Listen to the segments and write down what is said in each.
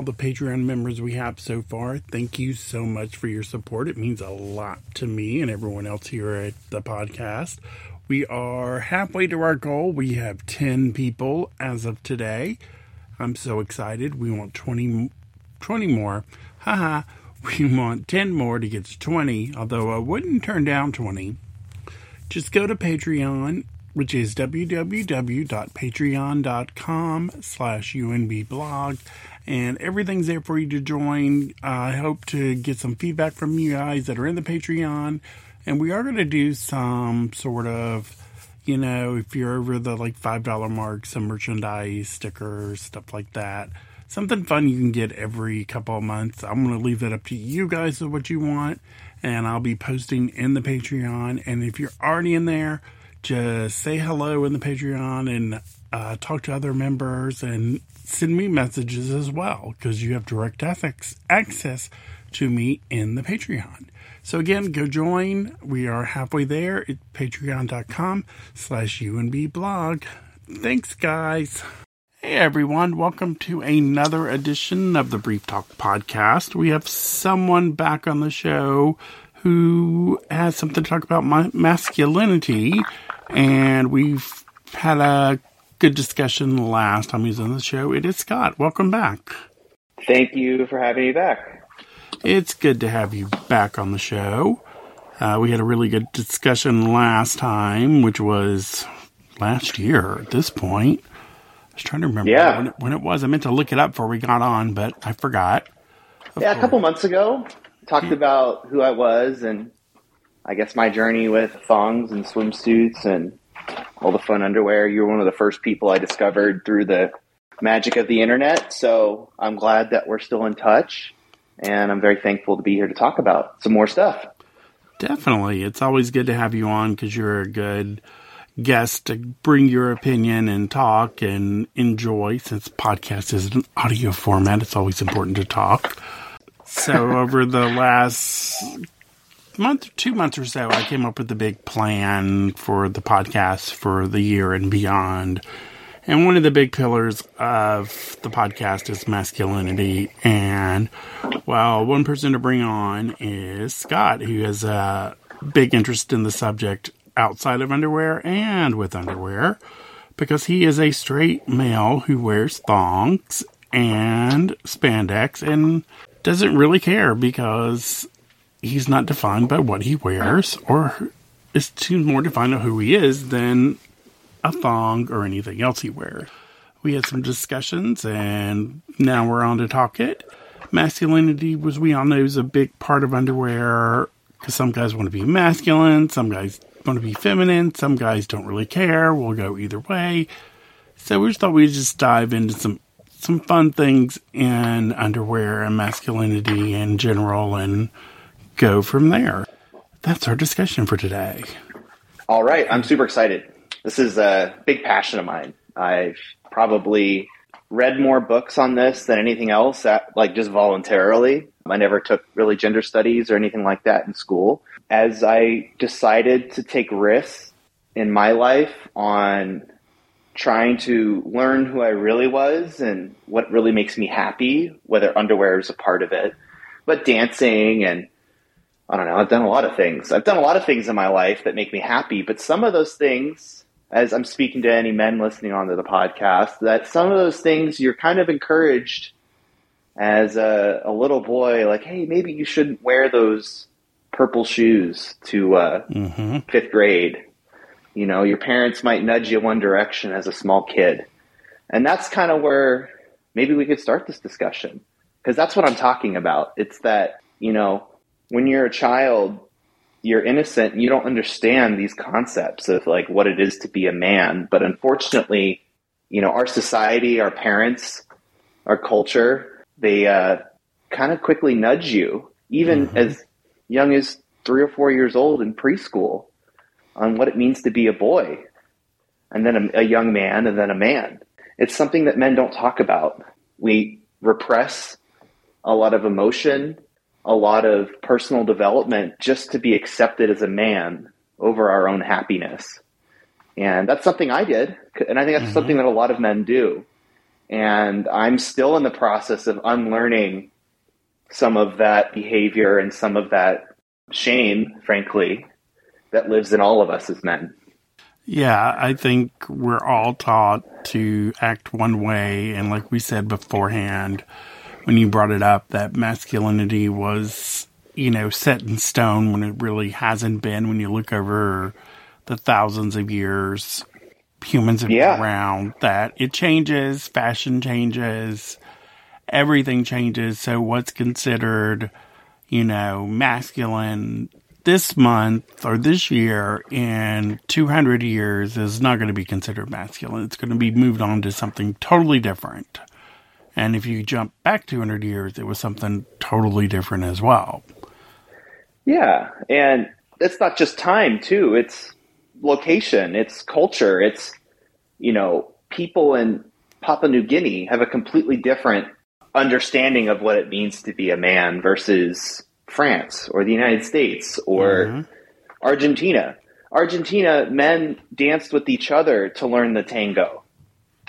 all the Patreon members we have so far. Thank you so much for your support. It means a lot to me and everyone else here at the podcast. We are halfway to our goal. We have 10 people as of today. I'm so excited. We want 20, 20 more. Haha. We want 10 more to get to 20, although I wouldn't turn down 20. Just go to Patreon, which is www.patreon.com slash unbblog, and everything's there for you to join. I hope to get some feedback from you guys that are in the Patreon, and we are going to do some sort of you know, if you're over the like $5 mark, some merchandise, stickers, stuff like that. Something fun you can get every couple of months. I'm going to leave that up to you guys of what you want. And I'll be posting in the Patreon. And if you're already in there, just say hello in the Patreon and uh, talk to other members and send me messages as well because you have direct access to me in the Patreon. So again, go join. We are halfway there at patreon.com slash UNB blog. Thanks, guys. Hey, everyone. Welcome to another edition of the Brief Talk podcast. We have someone back on the show who has something to talk about masculinity, and we've had a good discussion last time he was on the show. It is Scott. Welcome back. Thank you for having me back. It's good to have you back on the show. Uh, we had a really good discussion last time, which was last year at this point. I was trying to remember yeah. when, it, when it was. I meant to look it up before we got on, but I forgot. Of yeah, course. a couple months ago, talked yeah. about who I was and I guess my journey with thongs and swimsuits and all the fun underwear. You were one of the first people I discovered through the magic of the internet. So I'm glad that we're still in touch and I'm very thankful to be here to talk about some more stuff. Definitely. It's always good to have you on because you're a good guest to bring your opinion and talk and enjoy. Since podcast is an audio format, it's always important to talk. So, over the last month, two months or so, I came up with a big plan for the podcast for the year and beyond. And one of the big pillars of the podcast is masculinity. And well, one person to bring on is Scott, who has a big interest in the subject outside of underwear and with underwear, because he is a straight male who wears thongs and spandex and doesn't really care because he's not defined by what he wears or is too more defined of who he is than a thong or anything else he wears. We had some discussions and now we're on to talk it. Masculinity, was we all know, is a big part of underwear because some guys want to be masculine, some guys want to be feminine, some guys don't really care. We'll go either way. So we just thought we'd just dive into some some fun things in underwear and masculinity in general and go from there. That's our discussion for today. All right, I'm super excited. This is a big passion of mine. I've probably read more books on this than anything else, at, like just voluntarily. I never took really gender studies or anything like that in school. As I decided to take risks in my life on trying to learn who I really was and what really makes me happy, whether underwear is a part of it, but dancing and I don't know, I've done a lot of things. I've done a lot of things in my life that make me happy, but some of those things as I'm speaking to any men listening onto the podcast, that some of those things you're kind of encouraged as a, a little boy, like, hey, maybe you shouldn't wear those purple shoes to uh, mm-hmm. fifth grade. You know, your parents might nudge you one direction as a small kid. And that's kind of where maybe we could start this discussion because that's what I'm talking about. It's that, you know, when you're a child, you're innocent and you don't understand these concepts of like what it is to be a man. But unfortunately, you know, our society, our parents, our culture, they uh, kind of quickly nudge you, even mm-hmm. as young as three or four years old in preschool, on what it means to be a boy, and then a, a young man, and then a man. It's something that men don't talk about. We repress a lot of emotion a lot of personal development just to be accepted as a man over our own happiness. And that's something I did. And I think that's mm-hmm. something that a lot of men do. And I'm still in the process of unlearning some of that behavior and some of that shame, frankly, that lives in all of us as men. Yeah, I think we're all taught to act one way. And like we said beforehand, when you brought it up, that masculinity was, you know, set in stone when it really hasn't been. When you look over the thousands of years humans have Yeah. been around, that it changes, fashion changes, everything changes. So what's considered, you know, masculine this month or this year in 200 years is not going to be considered masculine. It's going to be moved on to something totally different. And if you jump back 200 years, it was something totally different as well. Yeah, and it's not just time too. It's location, it's culture, it's you know, people in Papua New Guinea have a completely different understanding of what it means to be a man versus France or the United States or Mhm. Argentina. Argentina men danced with each other to learn the tango.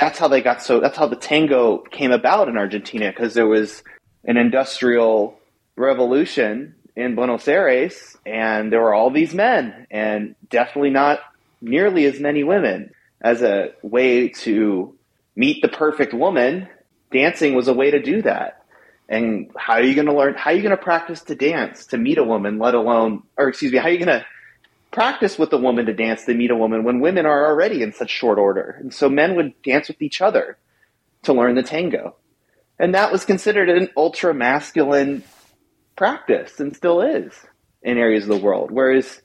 That's how they got so that's how the tango came about in Argentina because there was an industrial revolution in Buenos Aires and there were all these men and definitely not nearly as many women. As a way to meet the perfect woman dancing was a way to do that. And how are you going to learn how are you going to practice to dance to meet a woman let alone or excuse me how are you going to practice with a woman to dance to meet a woman when women are already in such short order. And so men would dance with each other to learn the tango. And that was considered an ultra masculine practice and still is in areas of the world. Whereas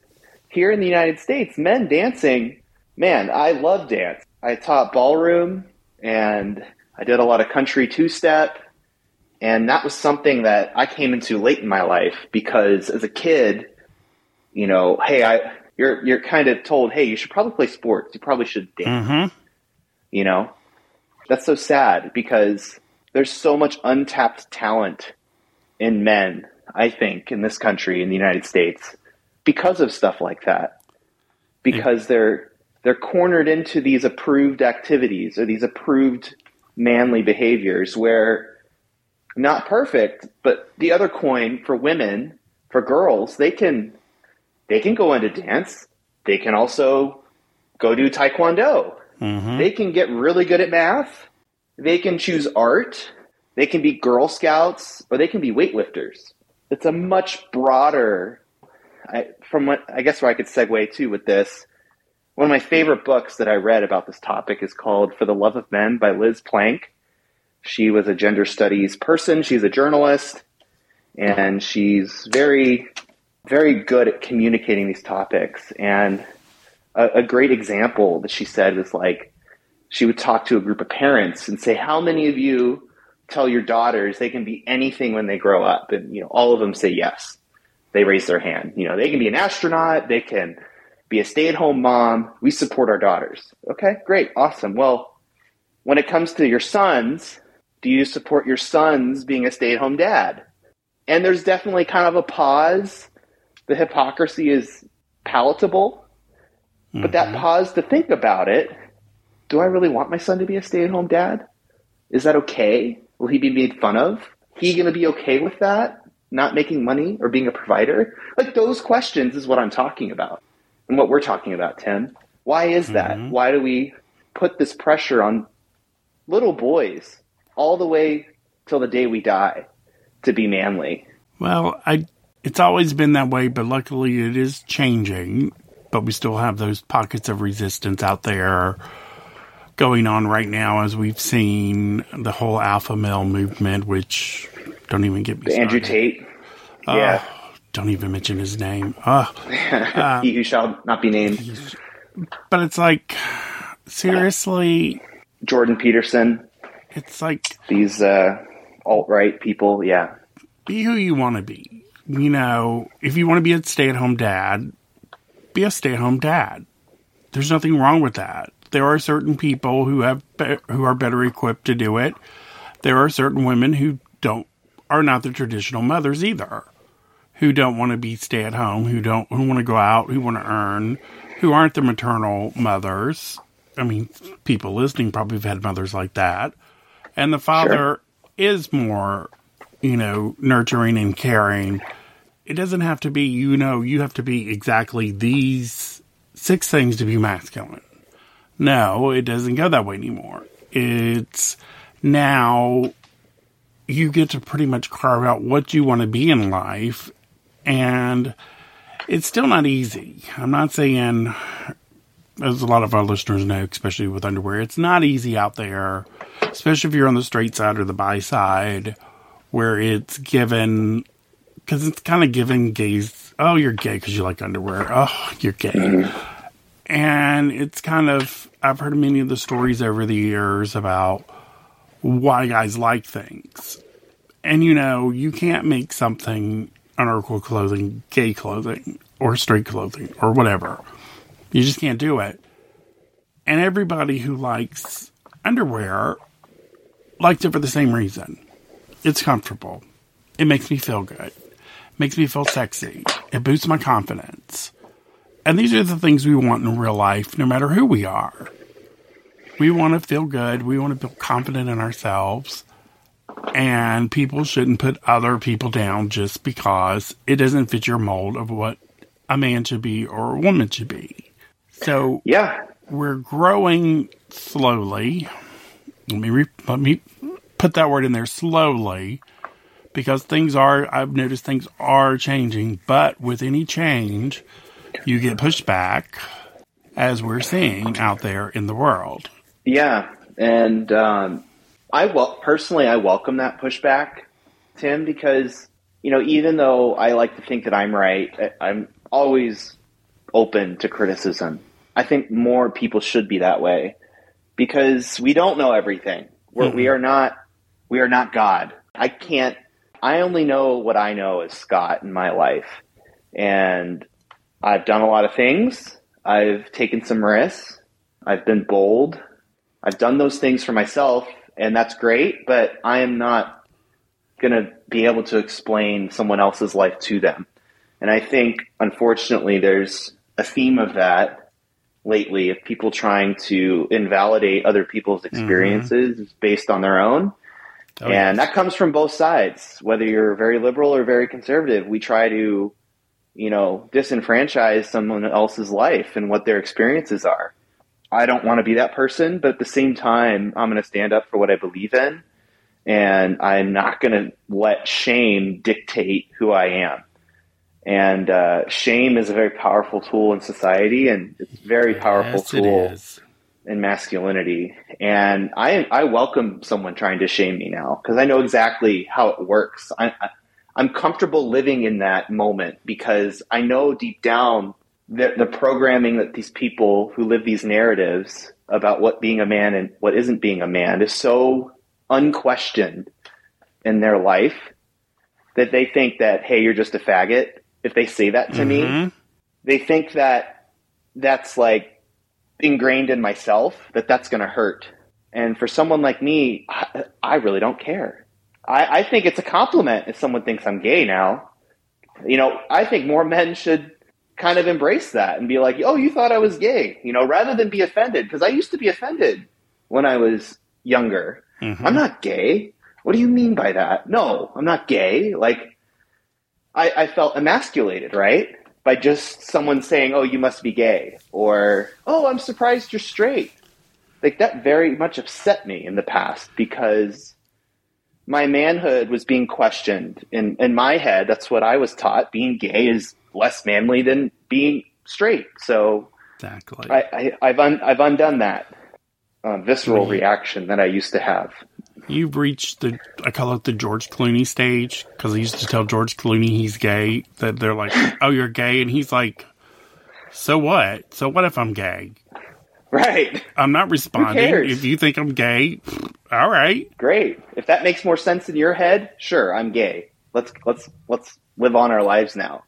here in the united states men dancing man i love dance. I taught ballroom and i did a lot of country two-step. And that was something that i came into late in my life because as a kid you know hey i you're you're kind of told hey you should probably play sports. You probably should dance. Mm-hmm. you know? That's so sad because there's so much untapped talent in men i think in this country in the united states because of stuff like that. Because they're they're cornered into these approved activities or these approved manly behaviors where not perfect but the other coin for women for girls they can they can go into dance they can also go do taekwondo Mm-hmm. they can get really good at math. They can choose art. They can be Girl Scouts, or they can be weightlifters. It's a much broader. I, from what I guess where I could segue to with this, one of my favorite books that I read about this topic is called "For the Love of Men" by Liz Plank. She was a gender studies person. She's a journalist, and she's very, very good at communicating these topics. And a, a great example that she said was like she would talk to a group of parents and say, "How many of you tell your daughters they can be anything when they grow up?" And you know, all of them say yes. They raise their hand. You know, they can be an astronaut. They can be a stay-at-home mom. We support our daughters. Okay, great, awesome. Well, when it comes to your sons, do you support your sons being a stay-at-home dad? And there's definitely kind of a pause. The hypocrisy is palatable but that pause to think about it do I really want my son to be a stay at home dad? Is that okay? Will he be made fun of? He going to be okay with that? Not making money or being a provider? Like those questions is what I'm talking about and what we're talking about, Tim. Why is that? Mhm. Why do we put this pressure on little boys all the way till the day we die to be manly? Well, I it's always been that way, but luckily it is changing. But we still have those pockets of resistance out there going on right now, as we've seen the whole alpha male movement, which don't even get me The Andrew. Tate, Oh, yeah. don't even mention his name. Oh, he who shall not be named, but it's like seriously, Jordan Peterson, it's like these uh, alt right people. Yeah, be who you want to be. You know, if you want to be a stay at home dad, be a stay at home dad. There's nothing wrong with that. There are certain people who have be- who are better equipped to do it. There are certain women who don't are not the traditional mothers either. Who don't want to be stay at home, who don't who want to go out, who want to earn, who aren't the maternal mothers. I mean, people listening probably have had mothers like that. and the father sure. is more, you know, nurturing and caring. It doesn't have to be, you know, you have to be exactly these six things to be masculine. No, it doesn't go that way anymore. It's now you get to pretty much carve out what you want to be in life and it's still not easy. I'm not saying, as a lot of our listeners know, especially with underwear, it's not easy out there, especially if you're on the straight side or the bi side, where it's given, because it's kind of giving gays, oh, you're gay because you like underwear. Oh, you're gay. Mm-hmm. And it's kind of, I've heard many of the stories over the years about why guys like things. And you know, you can't make something unequal clothing gay clothing or straight clothing or whatever. You just can't do it. And everybody who likes underwear likes it for the same reason. It's comfortable. It makes me feel good. Makes me feel sexy. It boosts my confidence. And these are the things we want in real life, no matter who we are. We want to feel good. We want to feel confident in ourselves. And people shouldn't put other people down just because it doesn't fit your mold of what a man should be or a woman should be. So, yeah, we're growing slowly. Let me, re- let me put that word in there slowly because things are, I've noticed things are changing, but with any change, you get pushed back, as we're seeing out there in the world. Yeah, and um, I well personally I welcome that pushback, Tim, because you know even though I like to think that I'm right, I'm always open to criticism. I think more people should be that way because we don't know everything. We're, mm-hmm. we are not we are not God. I can't. I only know what I know as Scott in my life, and I've done a lot of things. I've taken some risks. I've been bold. I've done those things for myself, and that's great, but I am not going to be able to explain someone else's life to them. And I think, unfortunately, there's a theme of that lately of people trying to invalidate other people's mm-hmm. experiences mm-hmm. based on their own. Oh, and yes. that comes from both sides, whether you're very liberal or very conservative. We try to you know, disenfranchise someone else's life and what their experiences are. I don't want to be that person, but at the same time, I'm going to stand up for what I believe in, and I'm not going to let shame dictate who I am. And uh, shame is a very powerful tool in society, and it's a very powerful yes, tool in masculinity. And I I welcome someone trying to shame me now because I know exactly how it works. I, I I'm comfortable living in that moment because I know deep down that the programming that these people who live these narratives about what being a man and what isn't being a man is so unquestioned in their life that they think that, hey, you're just a faggot. If they say that to mm-hmm. me, they think that that's like ingrained in myself, that that's going to hurt. And for someone like me, I, I really don't care. I, I think it's a compliment if someone thinks I'm gay now. You know, I think more men should kind of embrace that and be like, "Oh, you thought I was gay," you know, rather than be offended because I used to be offended when I was younger. Mm-hmm. I'm not gay. What do you mean by that? No, I'm not gay. Like, I, I felt emasculated, right? By just someone saying, "Oh, you must be gay," or "Oh, I'm surprised you're straight." Like that very much upset me in the past because my manhood was being questioned. In in my head, that's what I was taught. Being gay is less manly than being straight. So exactly, I, I, have un, I've undone that uh, visceral right. reaction that I used to have. You've reached the I call it the George Clooney stage because I used to tell George Clooney he's gay. That they're like, "Oh, you're gay," and he's like, "So what? So what if I'm gay?" Right. I'm not responding. If you think I'm gay, all right. Great. If that makes more sense in your head, sure, I'm gay. Let's let's let's live on our lives now.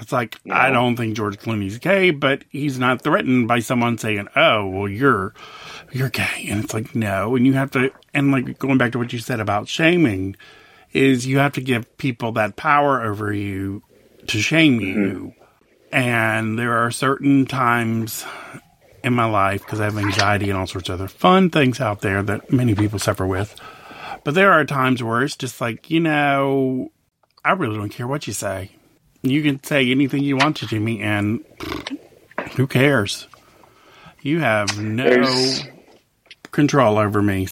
It's like know? I don't think George Clooney's gay, but he's not threatened by someone saying, "Oh, well, you're you're gay," and it's like no, and you have to, and like going back to what you said about shaming, is you have to give people that power over you to shame mm-hmm. you, and there are certain times in my life because I have anxiety and all sorts of other fun things out there that many people suffer with. But there are times where it's just like, you know, I really don't care what you say. You can say anything you want to to me, and who cares? You have no There's, control over me.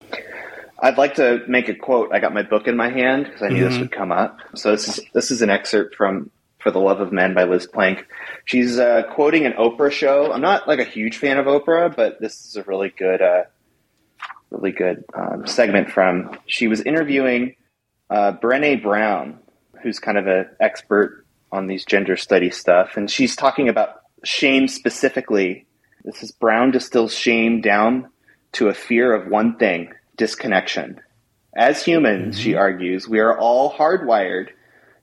I'd like to make a quote. I got my book in my hand because I knew mm-hmm. this would come up. So this is this is an excerpt from "For the Love of Men" by Liz Plank. She's uh, quoting an Oprah show. I'm not like a huge fan of Oprah, but this is a really good, uh, really good um, segment from. She was interviewing uh, Brene Brown, who's kind of an expert on these gender study stuff, and she's talking about shame specifically. This is Brown distills shame down to a fear of one thing disconnection. As humans, mm-hmm. she argues, we are all hardwired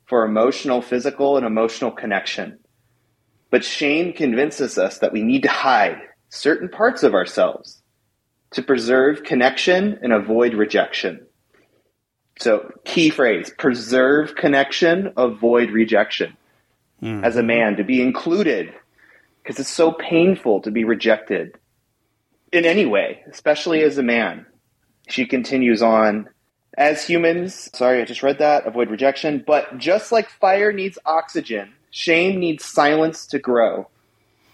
for emotional, physical, and emotional connection. But shame convinces us that we need to hide certain parts of ourselves to preserve connection and avoid rejection. So, key phrase preserve connection, avoid rejection. Mm. As a man, to be included, because it's so painful to be rejected in any way, especially as a man. She continues on as humans, sorry, I just read that, avoid rejection, but just like fire needs oxygen, shame needs silence to grow.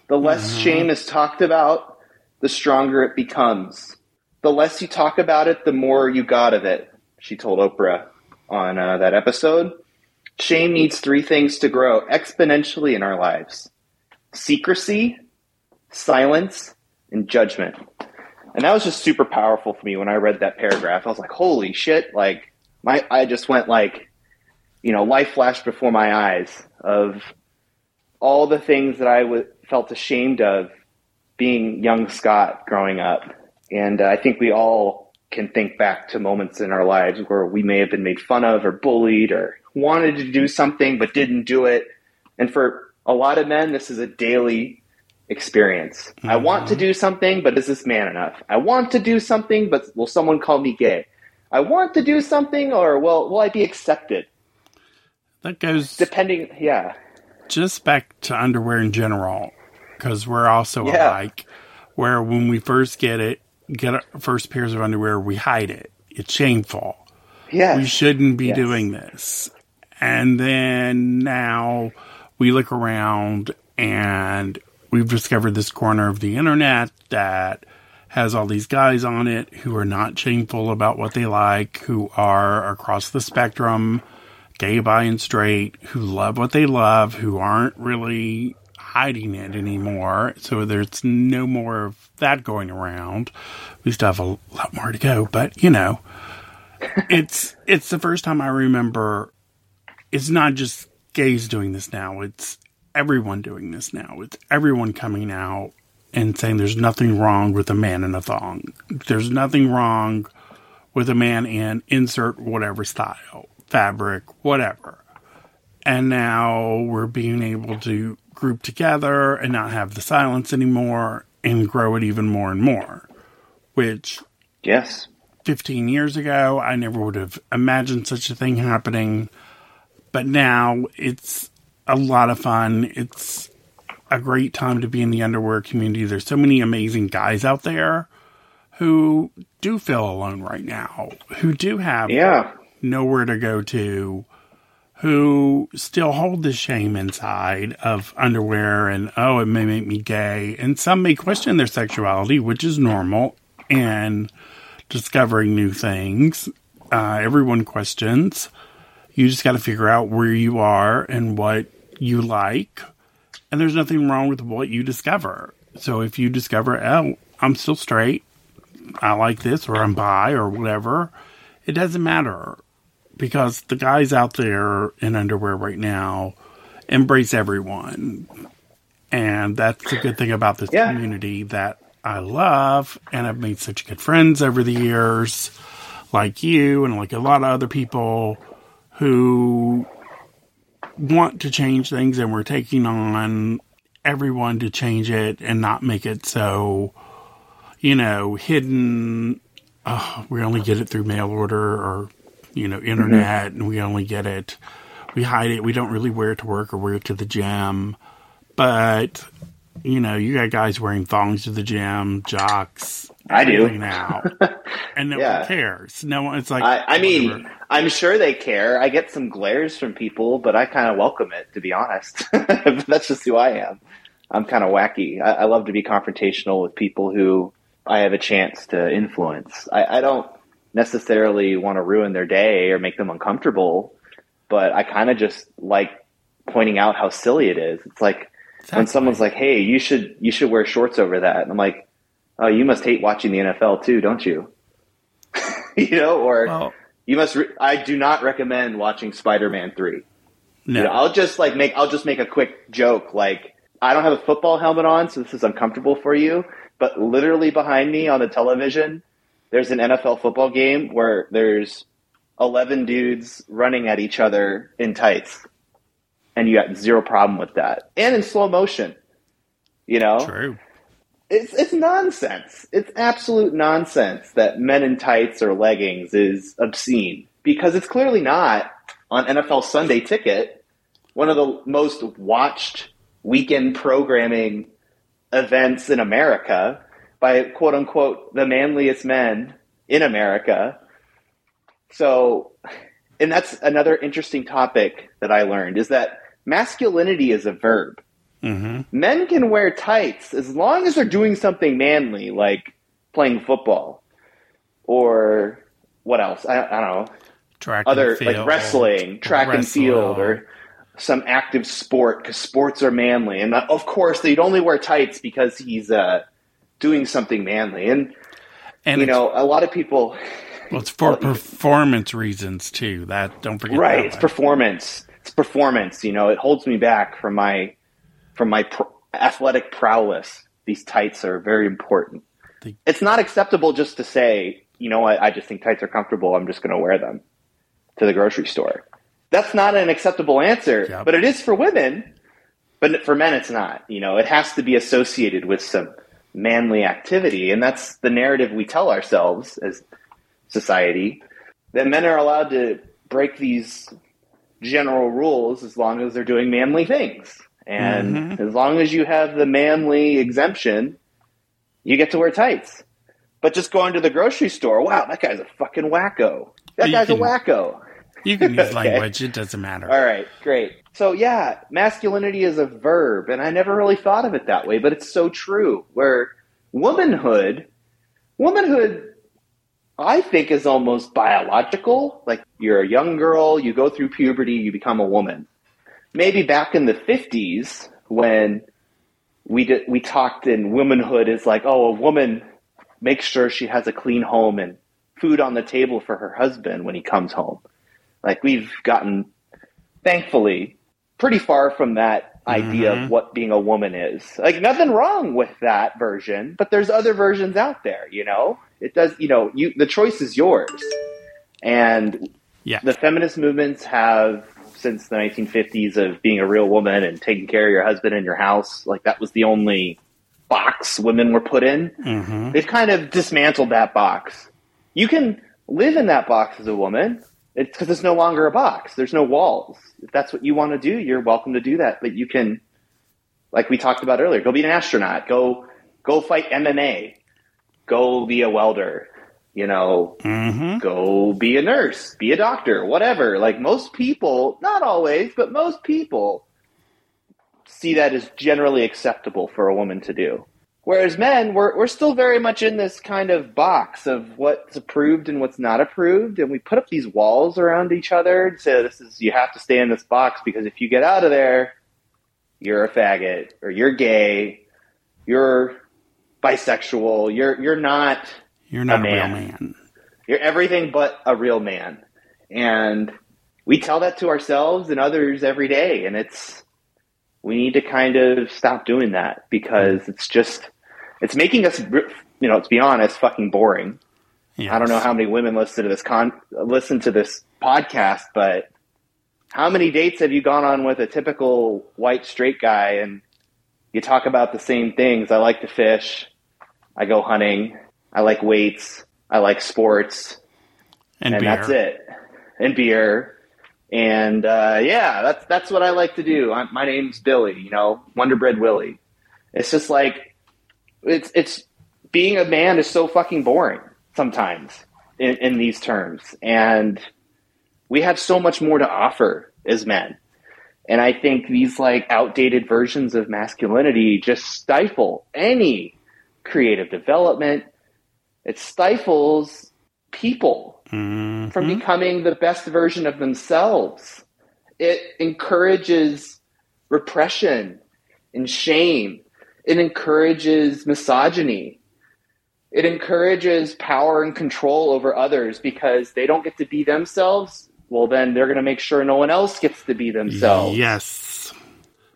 The less mm-hmm. shame is talked about, the stronger it becomes. The less you talk about it, the more you got of it, she told Oprah on uh, that episode. Shame needs three things to grow exponentially in our lives secrecy, silence, and judgment. And that was just super powerful for me when I read that paragraph. I was like, holy shit, like my I just went like, you know, life flashed before my eyes of all the things that I w- felt ashamed of being young Scott growing up. And uh, I think we all can think back to moments in our lives where we may have been made fun of or bullied or wanted to do something but didn't do it. And for a lot of men, this is a daily experience. Mm-hmm. I want to do something, but is this man enough? I want to do something, but will someone call me gay? I want to do something, or will will I be accepted? That goes depending. Yeah, just back to underwear in general, because we're also yeah. alike. Where when we first get it, get our first pairs of underwear, we hide it. It's shameful. Yeah, we shouldn't be yes. doing this. And then now we look around and we've discovered this corner of the internet that has all these guys on it who are not shameful about what they like, who are across the spectrum, gay, bi, and straight, who love what they love, who aren't really hiding it anymore. So there's no more of that going around. We still have a lot more to go, but you know, it's it's the first time I remember. It's not just gays doing this now. It's everyone doing this now. It's everyone coming out and saying there's nothing wrong with a man in a thong. There's nothing wrong with a man in insert whatever style, fabric, whatever. And now we're being able to group together and not have the silence anymore and grow it even more and more. Which, yes, 15 years ago, I never would have imagined such a thing happening. But now it's a lot of fun. It's a great time to be in the underwear community. There's so many amazing guys out there who do feel alone right now, who do have yeah. nowhere to go to, who still hold the shame inside of underwear and, oh, it may make me gay. And some may question their sexuality, which is normal, and discovering new things. Uh, everyone questions. You just got to figure out where you are and what you like, and there's nothing wrong with what you discover. So if you discover, oh, I'm still straight, I like this, or I'm bi, or whatever, it doesn't matter because the guys out there in underwear right now embrace everyone. And that's a good thing about this yeah. community that I love, and I've made such good friends over the years, like you and like a lot of other people who want to change things and we're taking on everyone to change it and not make it so, you know, hidden. Oh, we only get it through mail order or, you know, internet mm-hmm. and we only get it, we hide it. We don't really wear it to work or wear it to the gym. But you know, you got guys wearing thongs to the gym, jocks. I do now, and no Yeah. one cares. No one. It's like I, I mean. I'm sure they care. I get some glares from people, but I kind of welcome it, to be honest. That's just who I am. I'm kind of wacky. I, I love to be confrontational with people who I have a chance to influence. I, I don't necessarily want to ruin their day or make them uncomfortable, but I kind of just like pointing out how silly it is. It's like when someone's like, "Hey, you should you should wear shorts over that," and I'm like, "Oh, you must hate watching the NFL too, don't you?" you know, or well, you must. Re- I do not recommend watching Spider-Man three. no, You know, I'll just like make. I'll just make a quick joke. Like I don't have a football helmet on, so this is uncomfortable for you. But literally behind me on the television, there's an NFL football game where there's eleven dudes running at each other in tights, and you got zero problem with that, and in slow motion. You know, true. It's it's nonsense. It's absolute nonsense that men in tights or leggings is obscene because it's clearly not on NFL Sunday Ticket, one of the most watched weekend programming events in America by quote unquote the manliest men in America. So, and that's another interesting topic that I learned is that masculinity is a verb hmm men can wear tights as long as they're doing something manly, like playing football or what else? I, I don't know. Track Other and field, like wrestling, track and field, or some active sport because sports are manly. And uh, of course, they'd only wear tights because he's uh, doing something manly. And and you know, a lot of people, well, it's for performance reasons too. That don't forget. right? that It's one. performance. It's performance. You know, it holds me back from my from my pr- athletic prowess. These tights are very important. It's not acceptable just to say, you know what, I just think tights are comfortable. I'm just going to wear them to the grocery store. That's not an acceptable answer, Yep. but it is for women. But for men, it's not. You know, it has to be associated with some manly activity, and that's the narrative we tell ourselves as society that men are allowed to break these general rules as long as they're doing manly things. And Mhm. as long as you have the manly exemption, you get to wear tights. But just going to the grocery store, wow, that guy's a fucking wacko. That You guy's a wacko. You can use Okay. language; it doesn't matter. All right, great. So yeah, masculinity is a verb, and I never really thought of it that way, but it's so true. Where womanhood, womanhood, I think is almost biological. Like you're a young girl, you go through puberty, you become a woman. Maybe back in the fifties when we did, we talked in womanhood is like, oh, a woman makes sure she has a clean home and food on the table for her husband when he comes home. Like we've gotten, thankfully, pretty far from that idea Mhm. of what being a woman is. Like nothing wrong with that version, but there's other versions out there. You know, it does. You know, you the choice is yours, and Yeah. the feminist movements have since the 1950s of being a real woman and taking care of your husband and your house. Like that was the only box women were put in hmm they've kind of dismantled that box. You can live in that box as a woman. It's because it's no longer a box. There's no walls. If that's what you want to do, you're welcome to do that. But you can, like we talked about earlier, go be an astronaut. Go, go fight MMA. Go be a welder. You know, hmm go be a nurse, be a doctor, whatever. Like most people, not always, but most people see that as generally acceptable for a woman to do. Whereas men, we're, we're still very much in this kind of box of what's approved and what's not approved. And we put up these walls around each other and say, this is, you have to stay in this box because if you get out of there, you're a faggot or you're gay, you're bisexual, you're, you're not You're not a, A real man. man. you're everything but a real man. And we tell that to ourselves and others every day. And it's, we need to kind of stop doing that because it's just, it's making us, you know, to be honest, fucking boring. Yes. I don't know how many women listen to this con, listen to this podcast, but how many dates have you gone on with a typical white straight guy and you talk about the same things? I like to fish. I go hunting. I like weights. I like sports and, and that's it. And beer. And uh, yeah, that's that's what I like to do. i my name's Billy, you know, Wonder Bread Willie. It's just like it's it's being a man is so fucking boring sometimes in, in these terms, and we have so much more to offer as men. And I think these like outdated versions of masculinity just stifle any creative development. It stifles people mm-hmm. from becoming the best version of themselves. It encourages repression and shame. It encourages misogyny. It encourages power and control over others because they don't get to be themselves. Well, then they're going to make sure no one else gets to be themselves. Yes.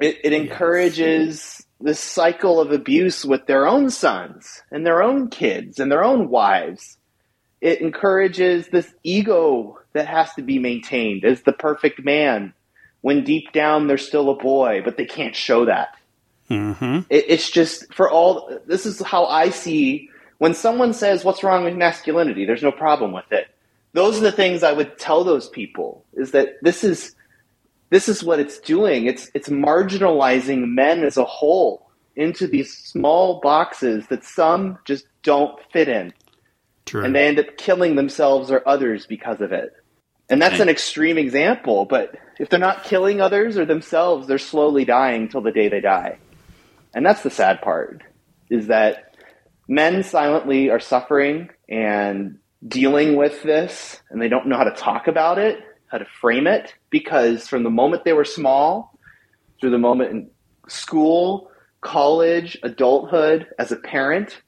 It, it encourages yes. This cycle of abuse with their own sons and their own kids and their own wives. It encourages this ego that has to be maintained as the perfect man when deep down they're still a boy, but they can't show that. Mm-hmm. It, it's just for all. This is how I see when someone says, "What's wrong with masculinity?" There's no problem with it. Those are the things I would tell those people: is that this is this is what it's doing. It's it's marginalizing men as a whole into these small boxes that some just don't fit in, True. and they end up killing themselves or others because of it. And that's an extreme example, but if they're not killing others or themselves, they're slowly dying till the day they die. And that's the sad part is that men silently are suffering and dealing with this and they don't know how to talk about it, how to frame it because from the moment they were small through the moment in school, college, adulthood, as a parent,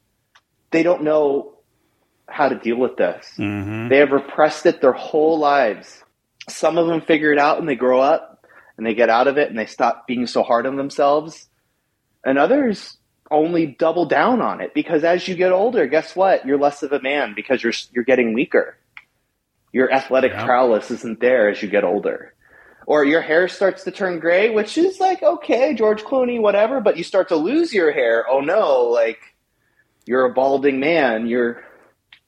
they don't know how to deal with this. Mm-hmm. They have repressed it their whole lives. Some of them figure it out and they grow up and they get out of it and they stop being so hard on themselves and others only double down on it because as you get older, guess what? You're less of a man because you're you're getting weaker. Your athletic yeah. prowess isn't there as you get older. Or your hair starts to turn gray, which is like okay, George Clooney, whatever, but you start to lose your hair. Oh no, like you're a balding man. You're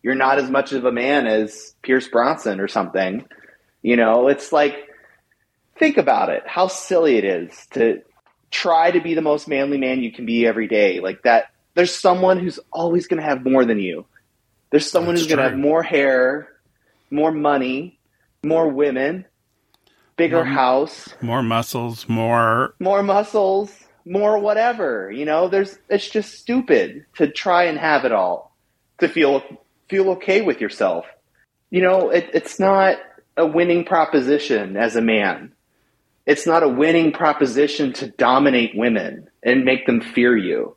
you're not as much of a man as Pierce Brosnan or something. You know, it's like think about it, how silly it is to try to be the most manly man you can be every day. Like that, there's someone who's always going to have more than you. There's someone That's who's going to have more hair, more money, more women, bigger more, house, more muscles, more more muscles, more whatever. You know, there's it's just stupid to try and have it all to feel feel okay with yourself. You know, it, it's not a winning proposition as a man it's not a winning proposition to dominate women and make them fear you.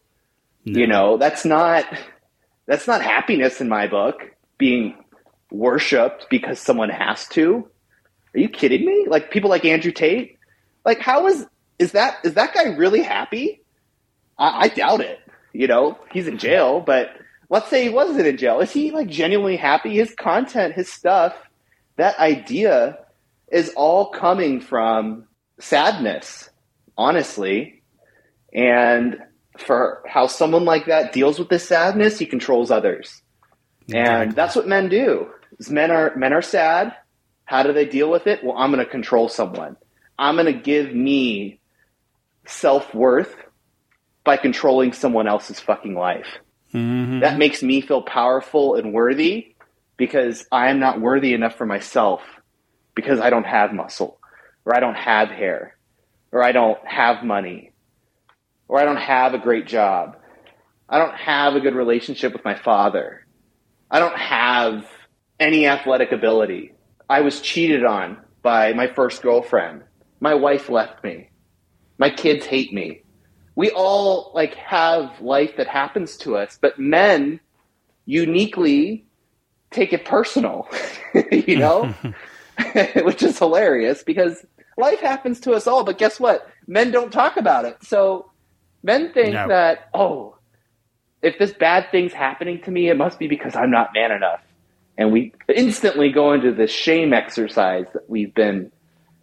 No. You know, that's not that's not happiness in my book, being worshipped because someone has to. Are you kidding me? Like people like Andrew Tate? Like how is is that is that guy really happy? I, I doubt it. You know, he's in jail, but let's say he wasn't in jail. Is he like genuinely happy? His content, his stuff, that idea is all coming from sadness, honestly. And for how someone like that deals with this sadness, he controls others. Exactly. And that's what men do. Men are men are sad. How do they deal with it? Well, I'm going to control someone. I'm going to give me self-worth by controlling someone else's fucking life. Mm-hmm. That makes me feel powerful and worthy because I am not worthy enough for myself because I don't have muscle or I don't have hair, or I don't have money, or I don't have a great job. I don't have a good relationship with my father. I don't have any athletic ability. I was cheated on by my first girlfriend. My wife left me. My kids hate me. We all like have life that happens to us, but men uniquely take it personal, you know? Which is hilarious because life happens to us all, but guess what? Men don't talk about it. So men think no. that, oh, if this bad thing's happening to me, it must be because I'm not man enough. And we instantly go into this shame exercise that we've been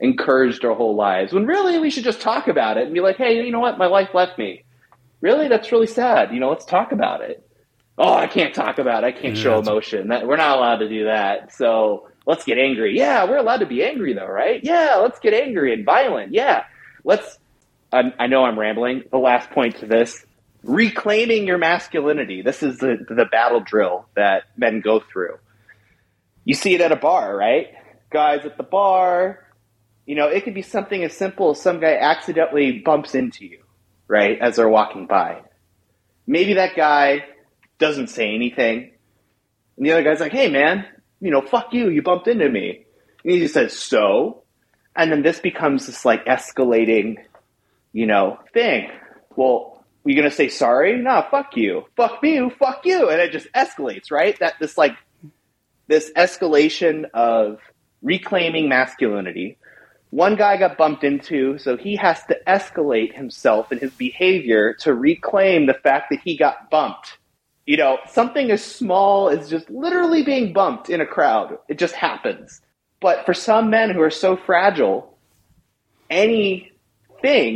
encouraged our whole lives. When really we should just talk about it and be like, hey, you know what? My life left me. Really? That's really sad. You know, let's talk about it. Oh, I can't talk about it. I can't yeah, show emotion. That, we're not allowed to do that. So let's get angry. Yeah, we're allowed to be angry though, right? Yeah, let's get angry and violent. Yeah, let's. I know I'm rambling. The last point to this reclaiming your masculinity. This is the, the battle drill that men go through. You see it at a bar, right? Guys at the bar, you know, it could be something as simple as some guy accidentally bumps into you, right, as they're walking by. Maybe that guy doesn't say anything. And the other guy's like, hey, man, you know, fuck you, you bumped into me. And he just says, so? And then this becomes this like escalating, you know, thing. Well, are you going to say sorry? No, fuck you. Fuck you, fuck you. And it just escalates, right? That this like, this escalation of reclaiming masculinity. One guy got bumped into, so he has to escalate himself and his behavior to reclaim the fact that he got bumped. You know, something as small as just literally being bumped in a crowd, it just happens. But for some men who are so fragile, anything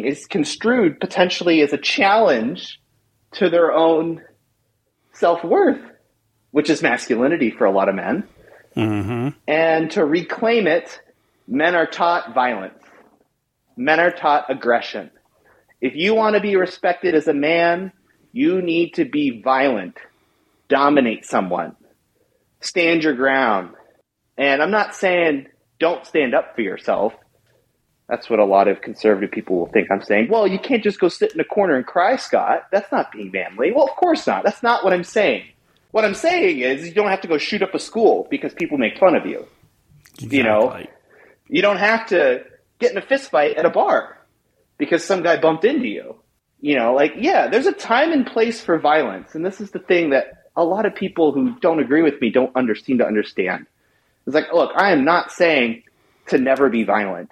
is construed potentially as a challenge to their own self worth, which is masculinity for a lot of men. Mm-hmm. And to reclaim it, men are taught violence. Men are taught aggression. If you want to be respected as a man, you need to be violent, dominate someone, stand your ground. And I'm not saying don't stand up for yourself. That's what a lot of conservative people will think I'm saying. Well, you can't just go sit in a corner and cry, Scott. That's not being manly. Well, of course not. That's not what I'm saying. What I'm saying is you don't have to go shoot up a school because people make fun of you. Exactly. You know, you don't have to get in a fist fight at a bar because some guy bumped into you. You know, like, yeah, there's a time and place for violence. And this is the thing that a lot of people who don't agree with me don't under, seem to understand. It's like, look, I am not saying to never be violent.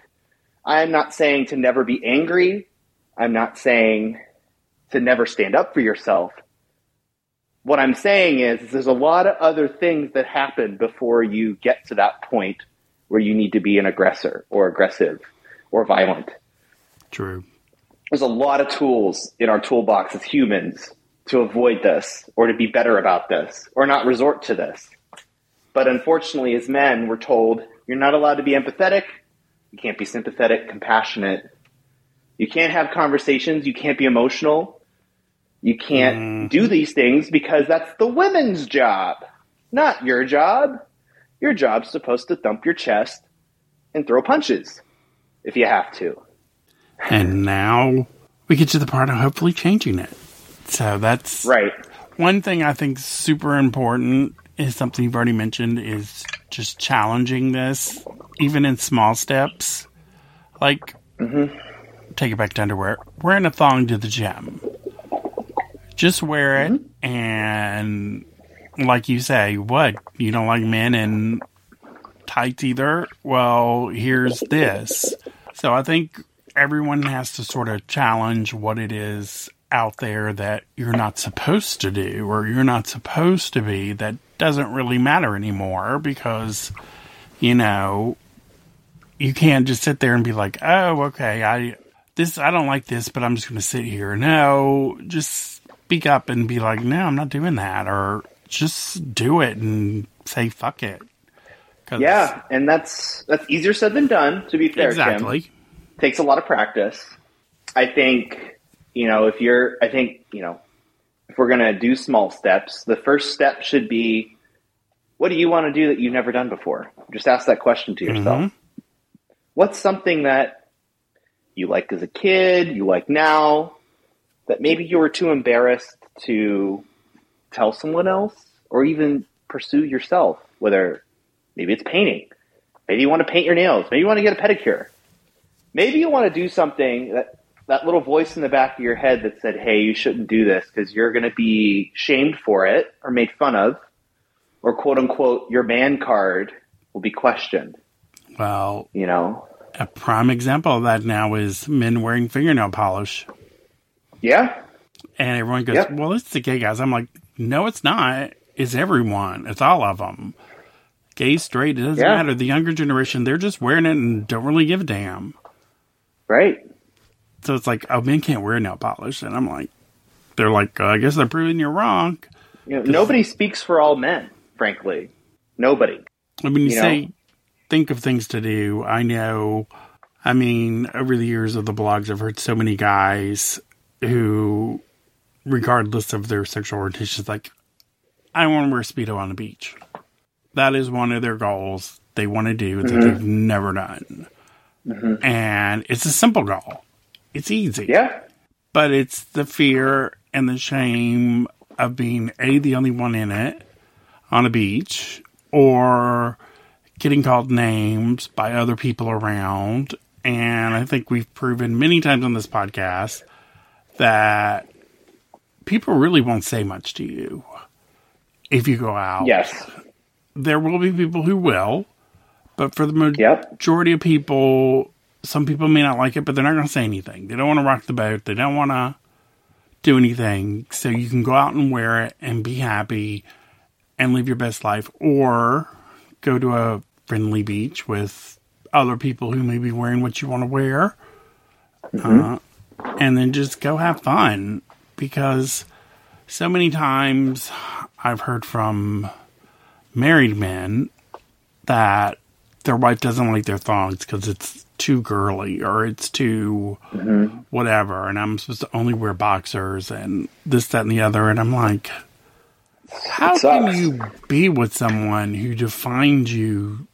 I am not saying to never be angry. I'm not saying to never stand up for yourself. What I'm saying is, is there's a lot of other things that happen before you get to that point where you need to be an aggressor or aggressive or violent. True. There's a lot of tools in our toolbox as humans to avoid this or to be better about this or not resort to this. But unfortunately, as men, we're told you're not allowed to be empathetic, you can't be sympathetic, compassionate, you can't have conversations, you can't be emotional, you can't Mm. do these things because that's the women's job, not your job. Your job's supposed to thump your chest and throw punches if you have to. And now we get to the part of hopefully changing it. So that's Right. one thing I think super important is something you've already mentioned is just challenging this, even in small steps. Like, take it back to underwear. Wearing a thong to the gym. Just wear it, mm-hmm. and like you say, what? You don't like men in tights either? Well, here's this. So I think everyone has to sort of challenge what it is out there that you're not supposed to do or you're not supposed to be that doesn't really matter anymore because you know you can't just sit there and be like oh okay i this i don't like this but i'm just going to sit here no just speak up and be like no i'm not doing that or just do it and say fuck it. Yeah, and that's that's easier said than done. To be fair, exactly takes a lot of practice. I think, you know, if you're, I think, you know, if we're going to do small steps, the first step should be what do you want to do that you've never done before? Just ask that question to yourself. Mhm. What's something that you liked as a kid, you like now, that maybe you were too embarrassed to tell someone else or even pursue yourself? Whether maybe it's painting, maybe you want to paint your nails, maybe you want to get a pedicure maybe you want to do something that that little voice in the back of your head that said, "Hey, you shouldn't do this because you're going to be shamed for it or made fun of, or quote unquote your man card will be questioned." well You know? a prime example of that now is men wearing fingernail polish Yeah, And everyone goes, Yep. well, it's the gay guys. I'm like, no, it's not. It's everyone. It's all of them. Gay, straight, it doesn't Yeah. matter. The younger generation, they're just wearing it and don't really give a damn. right. So it's like, oh, men can't wear nail polish. And I'm like, they're like, uh, I guess they're proving you're wrong. You know, nobody speaks for all men, frankly. Nobody. I mean, you, You know? say, think of things to do. I know, I mean, over the years of the blogs, I've heard so many guys who regardless of their sexual orientation, is like, I want to wear Speedo on the beach. That is one of their goals they want to do that mm-hmm. they've never done. Mm-hmm. And it's a simple goal. It's easy. Yeah. But it's the fear and the shame of being A, the only one in it on a beach, or getting called names by other people around. And I think we've proven many times on this podcast that people really won't say much to you if you go out. Yes. There will be people who will, but for the Yep. majority of people, some people may not like it, but they're not going to say anything. They don't want to rock the boat. They don't want to do anything. So you can go out and wear it and be happy and live your best life, or go to a friendly beach with other people who may be wearing what you want to wear, uh, and then just go have fun. Because so many times I've heard from married men that their wife doesn't like their thongs because it's too girly or it's too mm-hmm. whatever, and I'm supposed to only wear boxers and this, that, and the other. And I'm like, how can you be with someone who defines you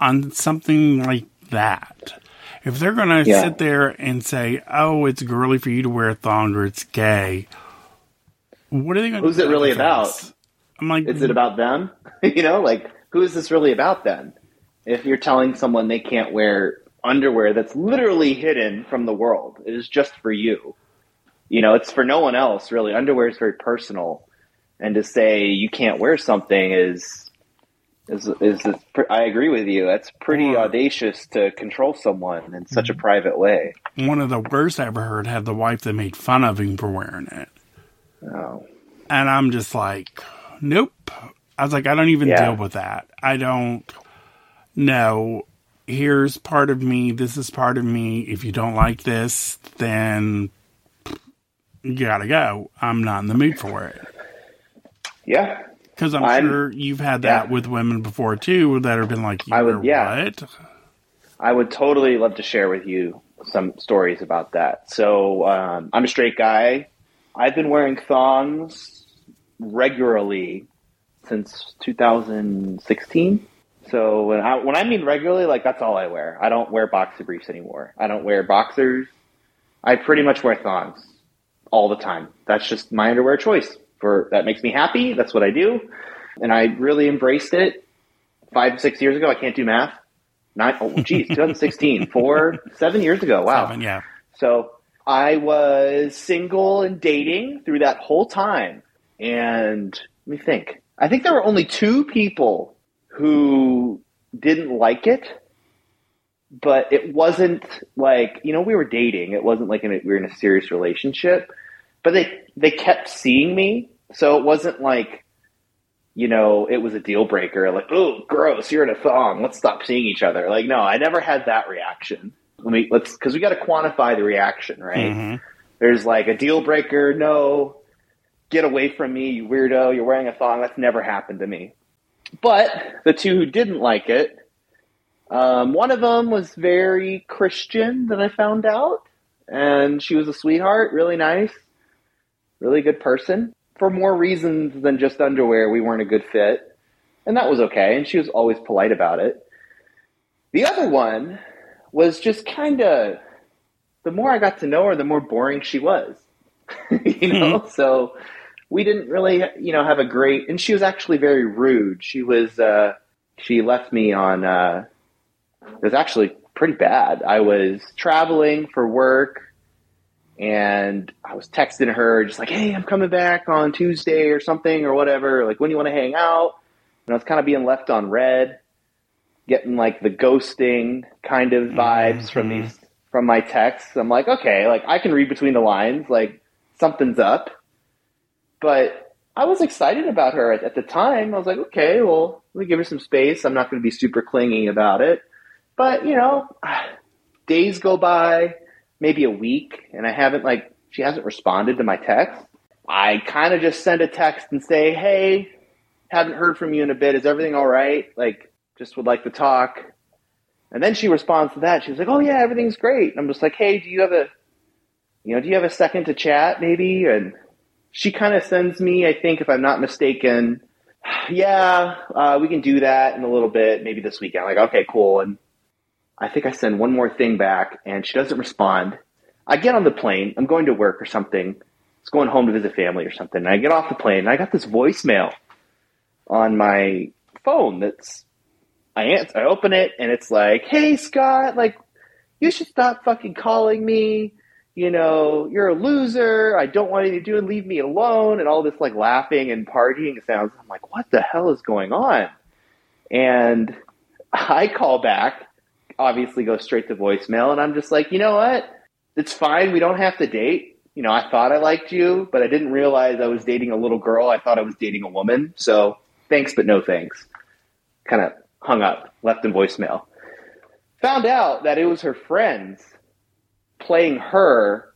on something like that? If they're going to Yeah. sit there and say, "Oh, it's girly for you to wear a thong or it's gay," what are they going to? Who's it really about? I'm like, Is it about them? you know, like who is this really about then? If you're telling someone they can't wear underwear that's literally hidden from the world, it is just for you. You know, it's for no one else really. Underwear is very personal, and to say you can't wear something is is is, I agree with you. That's pretty audacious to control someone in such a mm-hmm. private way. one of the worst I ever heard had the wife that made fun of him for wearing it. Oh, And I'm just like, nope. I was like, I don't even Yeah. deal with that. I don't know. Here's part of me. This is part of me. If you don't like this, then you gotta go. I'm not in the mood for it. yeah. Because I'm, I'm- sure you've had that yeah. with women before too that have been like, you I would- yeah. what? I would totally love to share with you some stories about that. So um, I'm a straight guy. I've been wearing thongs regularly since 2016. So when I when I mean regularly, like that's all I wear. I don't wear boxer briefs anymore. I don't wear boxers. I pretty much wear thongs all the time. That's just my underwear choice. For that makes me happy. That's what I do, and I really embraced it five six years ago. I can't do math. Nine, oh, geez, 2016, four, seven years ago. Wow. Seven, yeah. So I was single and dating through that whole time. And let me think. I think there were only two people who didn't like it, but it wasn't like, you know, we were dating. It wasn't like in a, we were in a serious relationship, but they, they kept seeing me. So it wasn't like, you know, it was a deal breaker. Like, oh, gross, you're in a thong. Let's stop seeing each other. Like, no, I never had that reaction. Let me let's because we got to quantify the reaction, right? Mhm. There's like a deal breaker. No, get away from me, you weirdo. You're wearing a thong. That's never happened to me. But the two who didn't like it, um, one of them was very Christian that I found out, and she was a sweetheart, really nice, really good person. For more reasons than just underwear, we weren't a good fit, and that was okay. And she was always polite about it. The other one was just kind of. The more I got to know her, the more boring she was. you know, so we didn't really, you know, have a great. And she was actually very rude. She was. uh She left me on. uh It was actually pretty bad. I was traveling for work and I was texting her just like, "Hey, I'm coming back on Tuesday or something or whatever. Like, when do you want to hang out?" And I was kind of being left on read, getting like the ghosting kind of vibes from Mhm. these from my texts. I'm like, okay, like I can read between the lines, like something's up. But I was excited about her at, at the time. I was like, okay, well, let me give her some space. I'm not going to be super clingy about it. But you know, days go by, maybe a week, and I haven't like she hasn't responded to my text. I kind of just send a text and say, "Hey, haven't heard from you in a bit. Is everything all right? Like, just would like to talk." And then she responds to that. She's like, "Oh yeah, everything's great." And I'm just like, "Hey, do you have a you know, do you have a second to chat maybe? And she kind of sends me, I think, if I'm not mistaken, yeah, uh, we can do that in a little bit, maybe this weekend. I'm like, okay, cool. And I think I send one more thing back and she doesn't respond. I get on the plane. I'm going to work or something. It's going home to visit family or something. And I get off the plane and I got this voicemail on my phone that's I answer, I open it and it's like, "Hey Scott, like you should stop fucking calling me. You know, you're a loser. I don't want anything to do and leave me alone." And all this like laughing and partying sounds. I'm like, "What the hell is going on?" And I call back, obviously go straight to voicemail, and I'm just like, "You know what? It's fine. We don't have to date." You know, I thought I liked you, but I didn't realize I was dating a little girl. I thought I was dating a woman. So, thanks, but no thanks. Kind of hung up, left in voicemail. Found out that it was her friends playing her.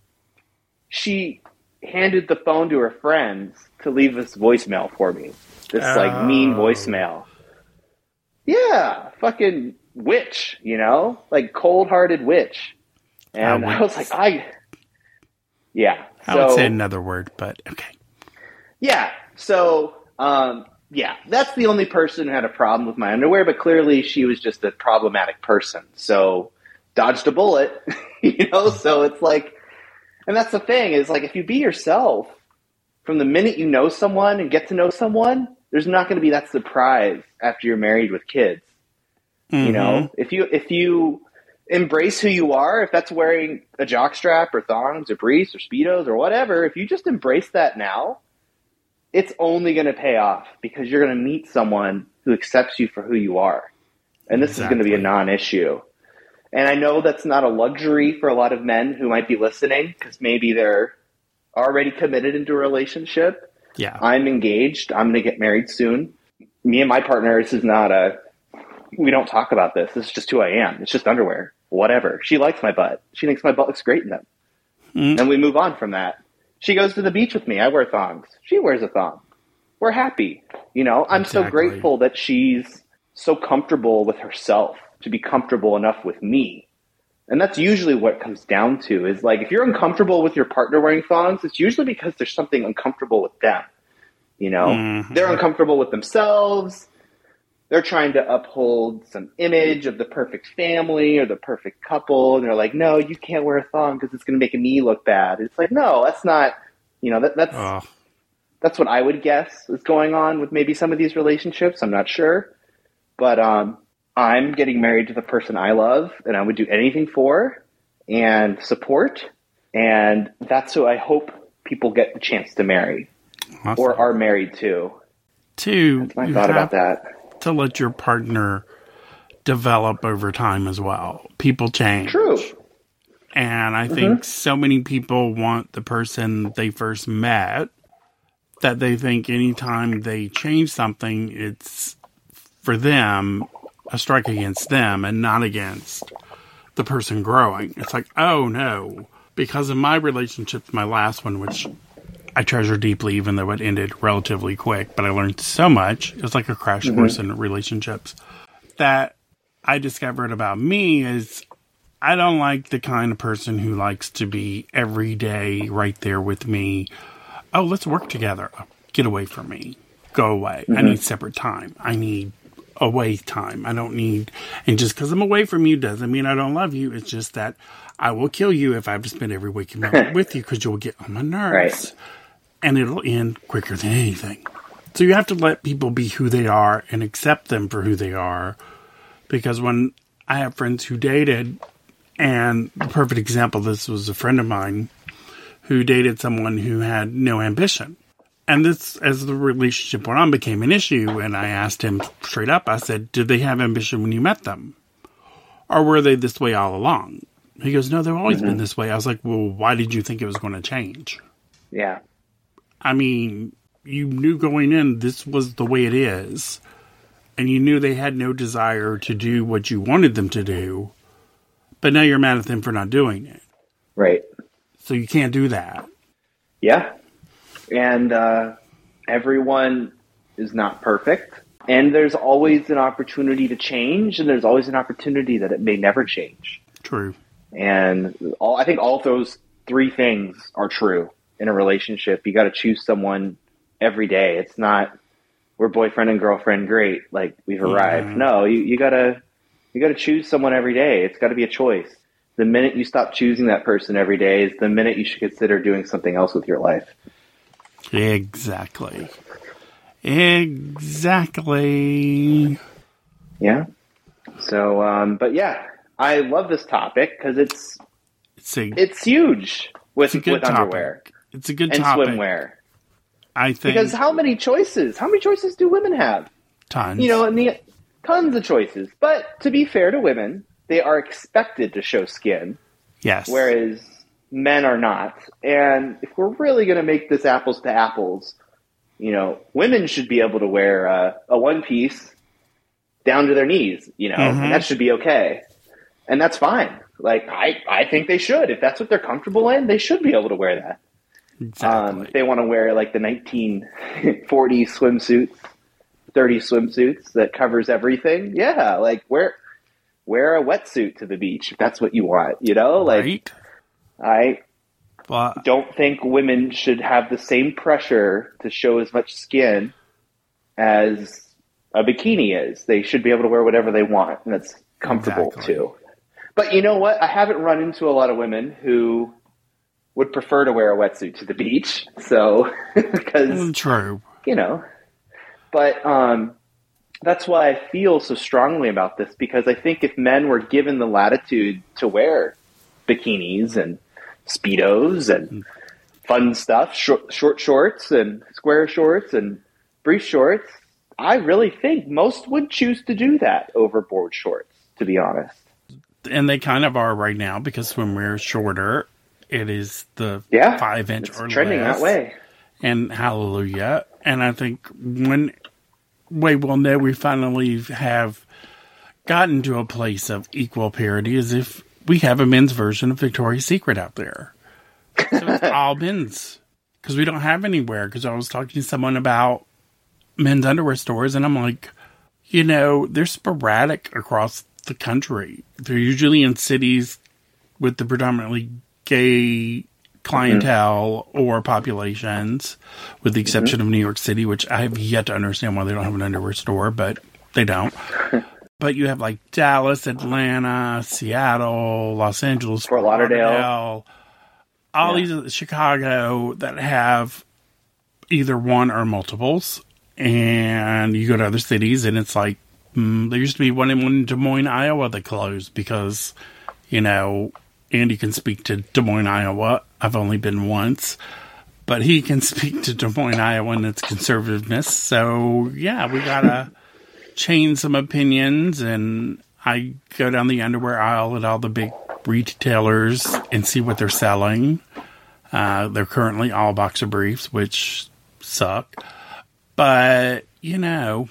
She handed the phone to her friends to leave this voicemail for me. This like mean Oh. voicemail. Yeah, fucking witch, you know? Like cold hearted witch. And I was like, I Yeah. I would say another word, but okay. yeah. So, um, yeah, that's the only person who had a problem with my underwear, but clearly she was just a problematic person. So, dodged a bullet, you know? So it's like, and that's the thing is like, if you be yourself from the minute you know someone and get to know someone, there's not going to be that surprise after you're married with kids. You know, mm-hmm. if you, if you, Embrace who you are. If that's wearing a jockstrap or thongs or briefs or speedos or whatever, if you just embrace that now, it's only going to pay off because you're going to meet someone who accepts you for who you are. And this is going to be a non issue. And I know that's not a luxury for a lot of men who might be listening because maybe they're already committed into a relationship. Yeah. I'm engaged. I'm going to get married soon. Me and my partner, this is not a, we don't talk about this. This is just who I am. It's just underwear. Whatever. She likes my butt. She thinks my butt looks great in them. Mm. And we move on from that. She goes to the beach with me. I wear thongs. She wears a thong. We're happy. You know, I'm so grateful that she's so comfortable with herself to be comfortable enough with me. And that's usually what it comes down to is like if you're uncomfortable with your partner wearing thongs, it's usually because there's something uncomfortable with them. You know, Mhm. they're uncomfortable with themselves. They're trying to uphold some image of the perfect family or the perfect couple. And they're like, no, you can't wear a thong because it's going to make me look bad. It's like, no, that's not, you know, that, that's, Oh, that's what I would guess is going on with maybe some of these relationships. I'm not sure. But um, I'm getting married to the person I love and I would do anything for and support. And that's who I hope people get the chance to marry awesome. or are married to. Two, My you thought have about that. To let your partner develop over time as well. People change. True. And I think mm-hmm. so many people want the person they first met that they think anytime they change something, it's for them a strike against them and not against the person growing. It's like, oh no. Because of my relationship, my last one, which I treasure deeply, even though it ended relatively quick, but I learned so much. It was like a crash mm-hmm. course in relationships that I discovered about me is I don't like the kind of person who likes to be every day right there with me. Oh, let's work together. Get away from me. Go away. I mm-hmm. need separate time. I need away time. I don't need, and just because I'm away from you doesn't mean I don't love you. It's just that I will kill you if I have to spend every waking moment with you because you'll get on my nerves. Right. And it'll end quicker than anything. So you have to let people be who they are and accept them for who they are. Because when I have friends who dated, and the perfect example this was a friend of mine who dated someone who had no ambition. And this, as the relationship went on, became an issue. And I asked him straight up, I said, Did they have ambition when you met them? Or were they this way all along? He goes, No, they've always mm-hmm. been this way. I was like, Well, why did you think it was going to change? Yeah. I mean, you knew going in this was the way it is, and you knew they had no desire to do what you wanted them to do, but now you're mad at them for not doing it. Right. So you can't do that. Yeah. And uh, everyone is not perfect. And there's always an opportunity to change, and there's always an opportunity that it may never change. True. And all I think all of those three things are true in a relationship. You got to choose someone every day. It's not we're boyfriend and girlfriend, great, like we've arrived. Yeah. No, you, you gotta you gotta choose someone every day. It's got to be a choice. The minute you stop choosing that person every day is the minute you should consider doing something else with your life. Exactly. Exactly. Yeah. So, um, but yeah, I love this topic because it's It's a, it's huge with it's a good with topic. underwear It's a good topic. and topic. swimwear. I think Because how many choices? How many choices do women have? tons. You know, and the tons of choices. But to be fair to women, they are expected to show skin, yes. whereas men are not. And if we're really going to make this apples to apples, you know, women should be able to wear a, a one piece down to their knees, you know, Mhm. and that should be okay. And that's fine. Like, I, I think they should. If that's what they're comfortable in, they should be able to wear that. Um, exactly. if they want to wear like the 1940 swimsuits, 30 swimsuits that covers everything, yeah, like wear wear a wetsuit to the beach if that's what you want. You know, like right? I Well, don't think women should have the same pressure to show as much skin as a bikini is. They should be able to wear whatever they want, and it's comfortable Exactly. too. But you know what? I haven't run into a lot of women who would prefer to wear a wetsuit to the beach. So, because mm, true. you know, but um, that's why I feel so strongly about this because I think if men were given the latitude to wear bikinis and speedos and fun stuff, short, short shorts and square shorts and brief shorts, I really think most would choose to do that over board shorts. To be honest, And they kind of are right now because swimwear is shorter. It is the yeah, five inch it's or trending less. that way. And hallelujah. And I think when we will know we finally have gotten to a place of equal parity is if we have a men's version of Victoria's Secret out there. So it's all men's because we don't have anywhere. Because I was talking to someone about men's underwear stores, and I'm like, you know, they're sporadic across the country. They're usually in cities with the predominantly gay clientele or populations, with the exception of New York City, which I have yet to understand why they don't have an underwear store, but they don't. but you have like Dallas, Atlanta, Seattle, Los Angeles, Fort Lauderdale. all Yeah. these Chicago that have either one or multiples, and you go to other cities and it's like mm, there used to be one in, one in Des Moines, Iowa that closed because you know Andy can speak to Des Moines, Iowa. I've only been once. But he can speak to Des Moines, Iowa, and its conservativeness. So yeah, we gotta change some opinions. And I go down the underwear aisle at all the big retailers and see what they're selling. Uh, they're currently all boxer briefs, which suck. But you know,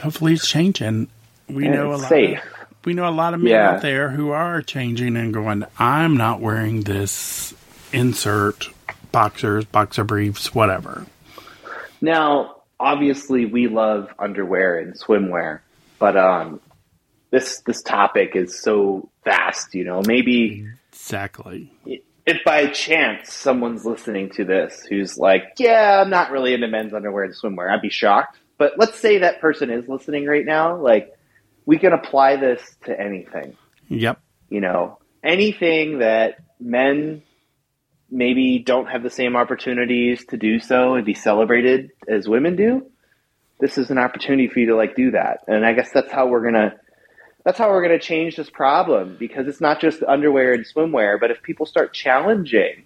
hopefully it's changing. We And know a lot. safe. Of, we know a lot of men Yeah. out there who are changing and going. I'm not wearing this insert boxers, boxer briefs, whatever. Now, obviously, we love underwear and swimwear, but um, this this topic is so vast. You know, maybe Exactly. if by chance someone's listening to this who's like, "Yeah, I'm not really into men's underwear and swimwear," I'd be shocked. But let's say that person is listening right now. Like, we can apply this to anything. Yep. You know, anything that men maybe don't have the same opportunities to do so and be celebrated as women do. This is an opportunity for you to like do that. And I guess that's how we're going to that's how we're going to change this problem because it's not just underwear and swimwear, but if people start challenging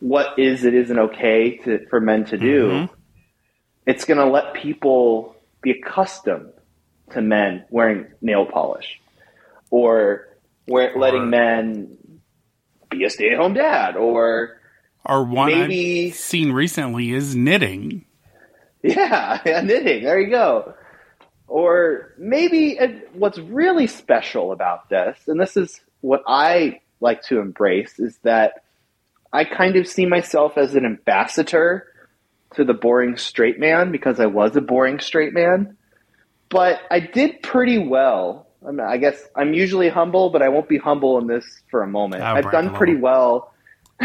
what is it isn't okay to, for men to do, Mhm. it's going to let people be accustomed to men wearing nail polish or letting Or- men be a stay-at-home dad or Or one Maybe- I've seen recently is knitting. Yeah, knitting. There you go. Or maybe and what's really special about this, and this is what I like to embrace, is that I kind of see myself as an ambassador to the boring straight man because I was a boring straight man. But I did pretty well. I, mean, I guess I'm usually humble, but I won't be humble in this for a moment. I'll I've done pretty well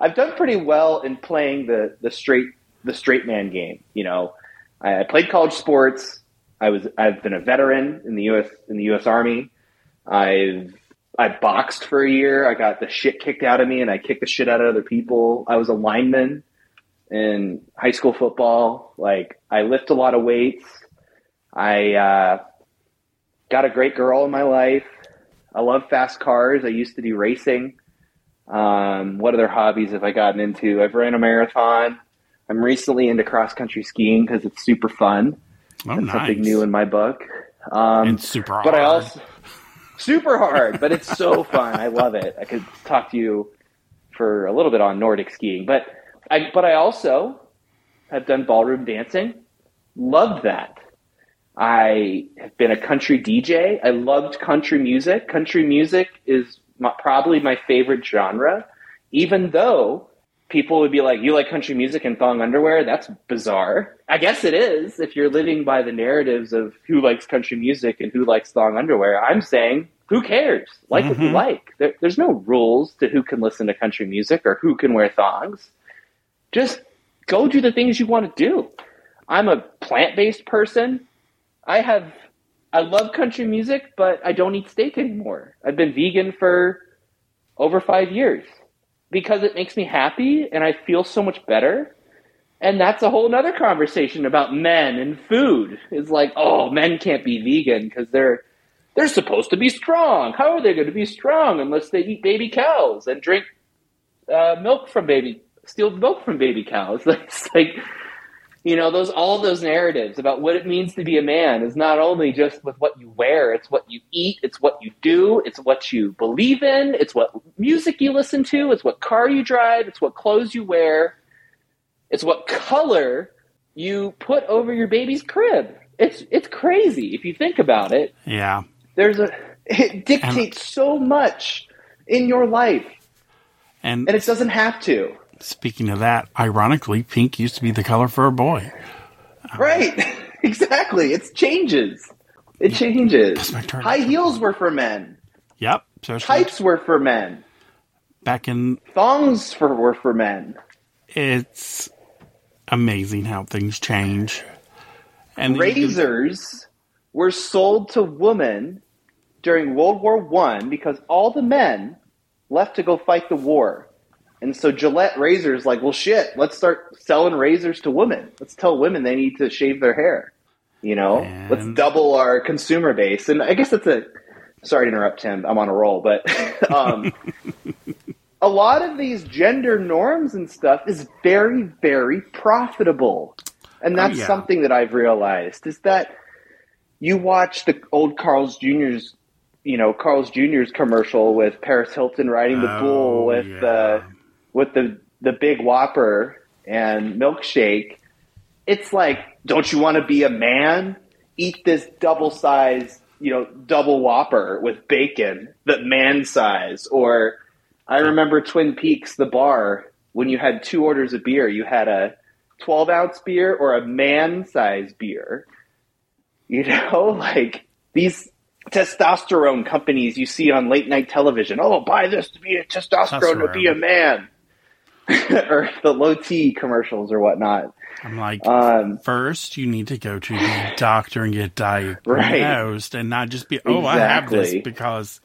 I've done pretty well in playing the the straight the straight man game. You know, I, I played college sports. I was I've been a veteran in the U.S. in the U.S. Army. I've I boxed for a year. I got the shit kicked out of me, and I kicked the shit out of other people. I was a lineman in high school football. Like I lift a lot of weights. I uh, got a great girl in my life. I love fast cars. I used to do racing. Um, what other hobbies have I gotten into? I've ran a marathon. I'm recently into cross country skiing because it's super fun. Oh, That's nice. something new in my book. Um, and super hard. but I also super hard, but it's so fun. I love it. I could talk to you for a little bit on Nordic skiing, but I but I also have done ballroom dancing. Loved that. I have been a country DJ. I loved country music. Country music is my, probably my favorite genre, even though people would be like, "You like country music and thong underwear? That's bizarre." I guess it is if you're living by the narratives of who likes country music and who likes thong underwear. I'm saying, who cares? Like what you Mhm. like. There, there's no rules to who can listen to country music or who can wear thongs. Just go do the things you want to do. I'm a plant-based person. I have I love country music, but I don't eat steak anymore. I've been vegan for over 5 years because it makes me happy and I feel so much better. And that's a whole nother conversation about men and food. It's like, oh, men can't be vegan because they're they're supposed to be strong. How are they going to be strong unless they eat baby cows and drink uh, milk from baby, steal milk from baby cows? It's like, you know, those all those narratives about what it means to be a man is not only just with what you wear, it's what you eat, it's what you do, it's what you believe in, it's what music you listen to, it's what car you drive, it's what clothes you wear, it's what color you put over your baby's crib. It's it's crazy if you think about it. yeah. There's a it dictates so much in your life, And, and it doesn't have to. Speaking of that, ironically, pink used to be the color for a boy. Right. exactly. It changes. It changes. My turn. High heels were for men. Yep. Tights were for men. back in, Thongs for, were for men. it's amazing how things change. And Razors were sold to women during World War One because all the men left to go fight the war. And so Gillette razors like, well shit, let's start selling razors to women. Let's tell women they need to shave their hair. You know? And- Let's double our consumer base. And I guess that's a sorry to interrupt Tim, I'm on a roll, but um a lot of these gender norms and stuff is very, very profitable. And that's yeah. something that I've realized is that you watch the old Carl's Jr.'s, you know, Carl's Jr.'s commercial with Paris Hilton riding the Oh, bull with yeah. the with the the big Whopper and milkshake. It's like, don't you want to be a man? Eat this double size, you know, double Whopper with bacon, the man size. Or I remember Twin Peaks, the bar, when you had two orders of beer, you had a 12 ounce beer or a man size beer. You know, like these testosterone companies you see on late night television. Oh, buy this to be a testosterone to be a man. or the low T commercials or whatnot. I'm like, Um, first you need to go to the doctor and get diagnosed and not just be, oh, I have this because,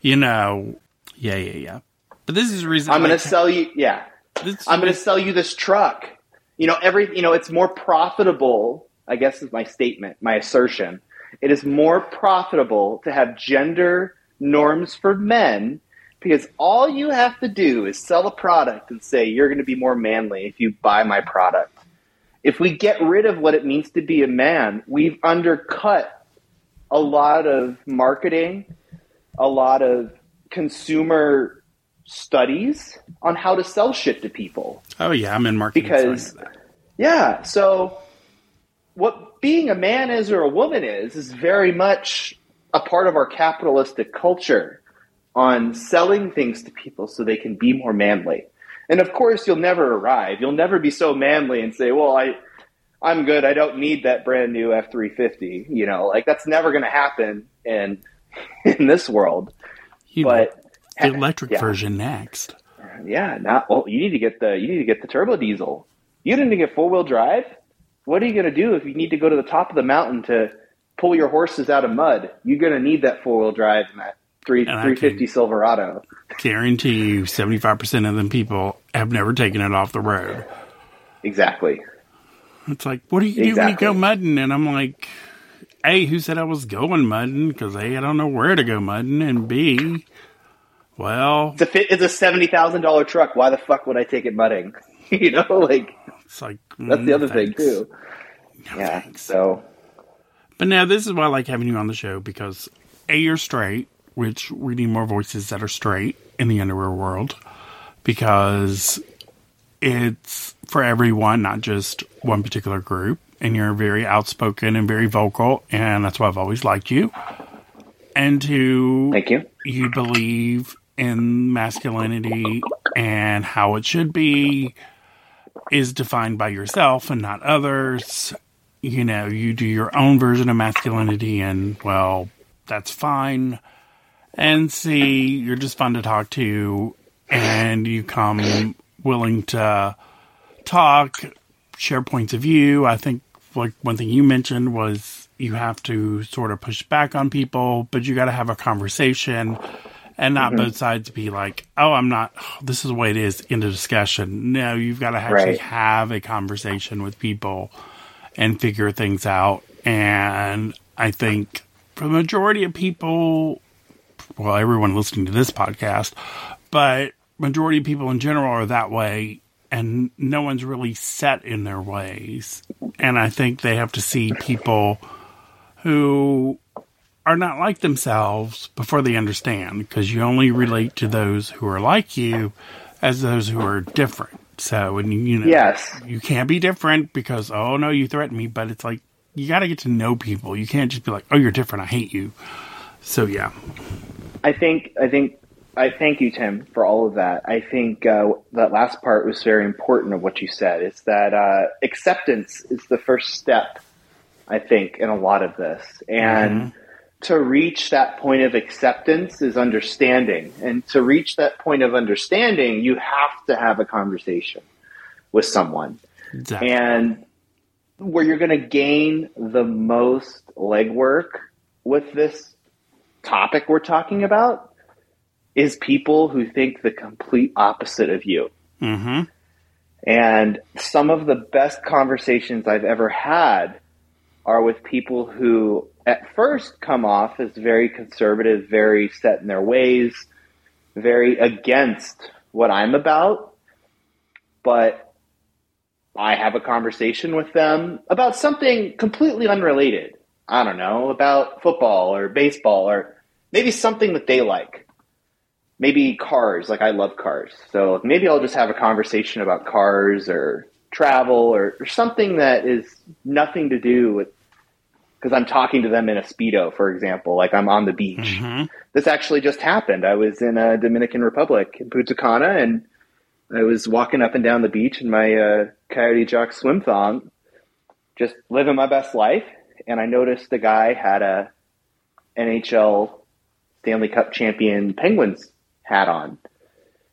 you know, yeah, yeah, yeah. But this is the reason I'm going to sell you, yeah, this I'm going to sell you this truck. You know, every, you know, it's more profitable, I guess is my statement, my assertion. It is more profitable to have gender norms for men because all you have to do is sell a product and say you're going to be more manly if you buy my product. If we get rid of what it means to be a man, we've undercut a lot of marketing, a lot of consumer studies on how to sell shit to people. Oh yeah, I'm in marketing. Because- so I know that. Yeah, so what being a man is or a woman is is very much a part of our capitalistic culture on selling things to people so they can be more manly. And of course, you'll never arrive. You'll never be so manly and say, "Well, I I'm good. I don't need that brand new F350." You know, like that's never going to happen in in this world. You But the electric yeah. version next. yeah, not. Well, you need to get the you need to get the turbo diesel. You need to get four wheel drive. What are you going to do if you need to go to the top of the mountain to pull your horses out of mud? You're going to need that four wheel drive and that three three fifty Silverado. Guarantee you, seventy five percent of them people have never taken it off the road. Exactly. It's like, what do you do when you go mudding? And I'm like, A, who said I was going mudding? Because A, I don't know where to go mudding, and B, well, it's a it's a seventy thousand dollar truck. Why the fuck would I take it mudding? you know, like it's like that's the mm, other thanks. thing too. No, yeah. Thanks. So, but now this is why I like having you on the show because a you're straight, which we need more voices that are straight in the underwear world because it's for everyone, not just one particular group. And you're very outspoken and very vocal, and that's why I've always liked you. And to thank you. You believe in masculinity and how it should be is defined by yourself and not others. You know, you do your own version of masculinity, and well, that's fine. And see, you're just fun to talk to, and you come willing to talk, share points of view. I think like one thing you mentioned was you have to sort of push back on people, but you got to have a conversation and not mm-hmm. both sides be like, "Oh, I'm not. Oh, this is the way it is." In the discussion. No, you've got to actually right. have a conversation with people and figure things out. And I think for the majority of people, well, everyone listening to this podcast, but majority of people in general are that way and no one's really set in their ways. And I think they have to see people who are not like themselves before they understand because you only relate to those who are like you as those who are different. So, and you know, yes. you can't be different because, oh no, you threaten me, but it's like, you got to get to know people. You can't just be like, oh, you're different. I hate you. So, yeah. I think, I think I thank you, Tim, for all of that. I think uh, that last part was very important of what you said. It's that uh, acceptance is the first step, I think, in a lot of this. And mm-hmm. to reach that point of acceptance is understanding. And to reach that point of understanding, you have to have a conversation with someone. Exactly. And where you're going to gain the most legwork with this topic we're talking about is people who think the complete opposite of you. Mm-hmm. And some of the best conversations I've ever had are with people who at first come off as very conservative, very set in their ways, very against what I'm about. But I have a conversation with them about something completely unrelated. I don't know, about football or baseball or maybe something that they like maybe cars. Like I love cars, so maybe I'll just have a conversation about cars or travel or, or something that is nothing to do with because I'm talking to them in a speedo, for example, like I'm on the beach. Mm-hmm. This actually just happened. I was in a Dominican Republic in Punta Cana, and I was walking up and down the beach in my uh, Coyote Jock swim thong, just living my best life. And I noticed the guy had a NHL Stanley Cup champion Penguins hat on.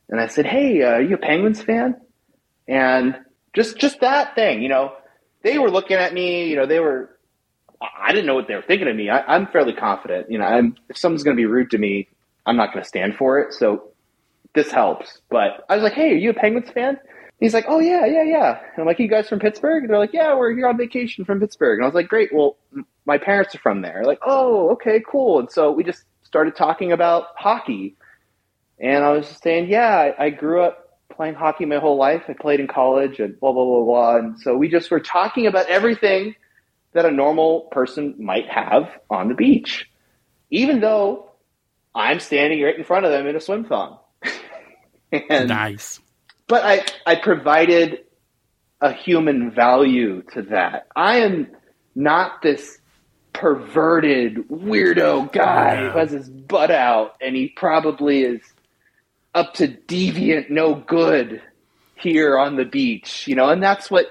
And I said, Hey, uh, are you a Penguins fan? And just, just that thing, you know, they were looking at me, you know, they were, I didn't know what they were thinking of me. I, am fairly confident, you know, I'm, if someone's going to be rude to me, I'm not going to stand for it. So this helps. But I was like, Hey, are you a Penguins fan? He's like, Oh yeah, yeah, yeah. And I'm like, you guys from Pittsburgh? And they're like, Yeah, we're here on vacation from Pittsburgh. And I was like, Great. Well, my parents are from there. Like, oh, okay, cool. And so we just started talking about hockey and I was just saying, yeah, I, I grew up playing hockey my whole life. I played in college and blah, blah, blah, blah. And so we just were talking about everything that a normal person might have on the beach, even though I'm standing right in front of them in a swim thong. and, nice. But I, I provided a human value to that. I am not this perverted weirdo guy yeah. who has his butt out and he probably is up to deviant no good here on the beach, you know, and that's what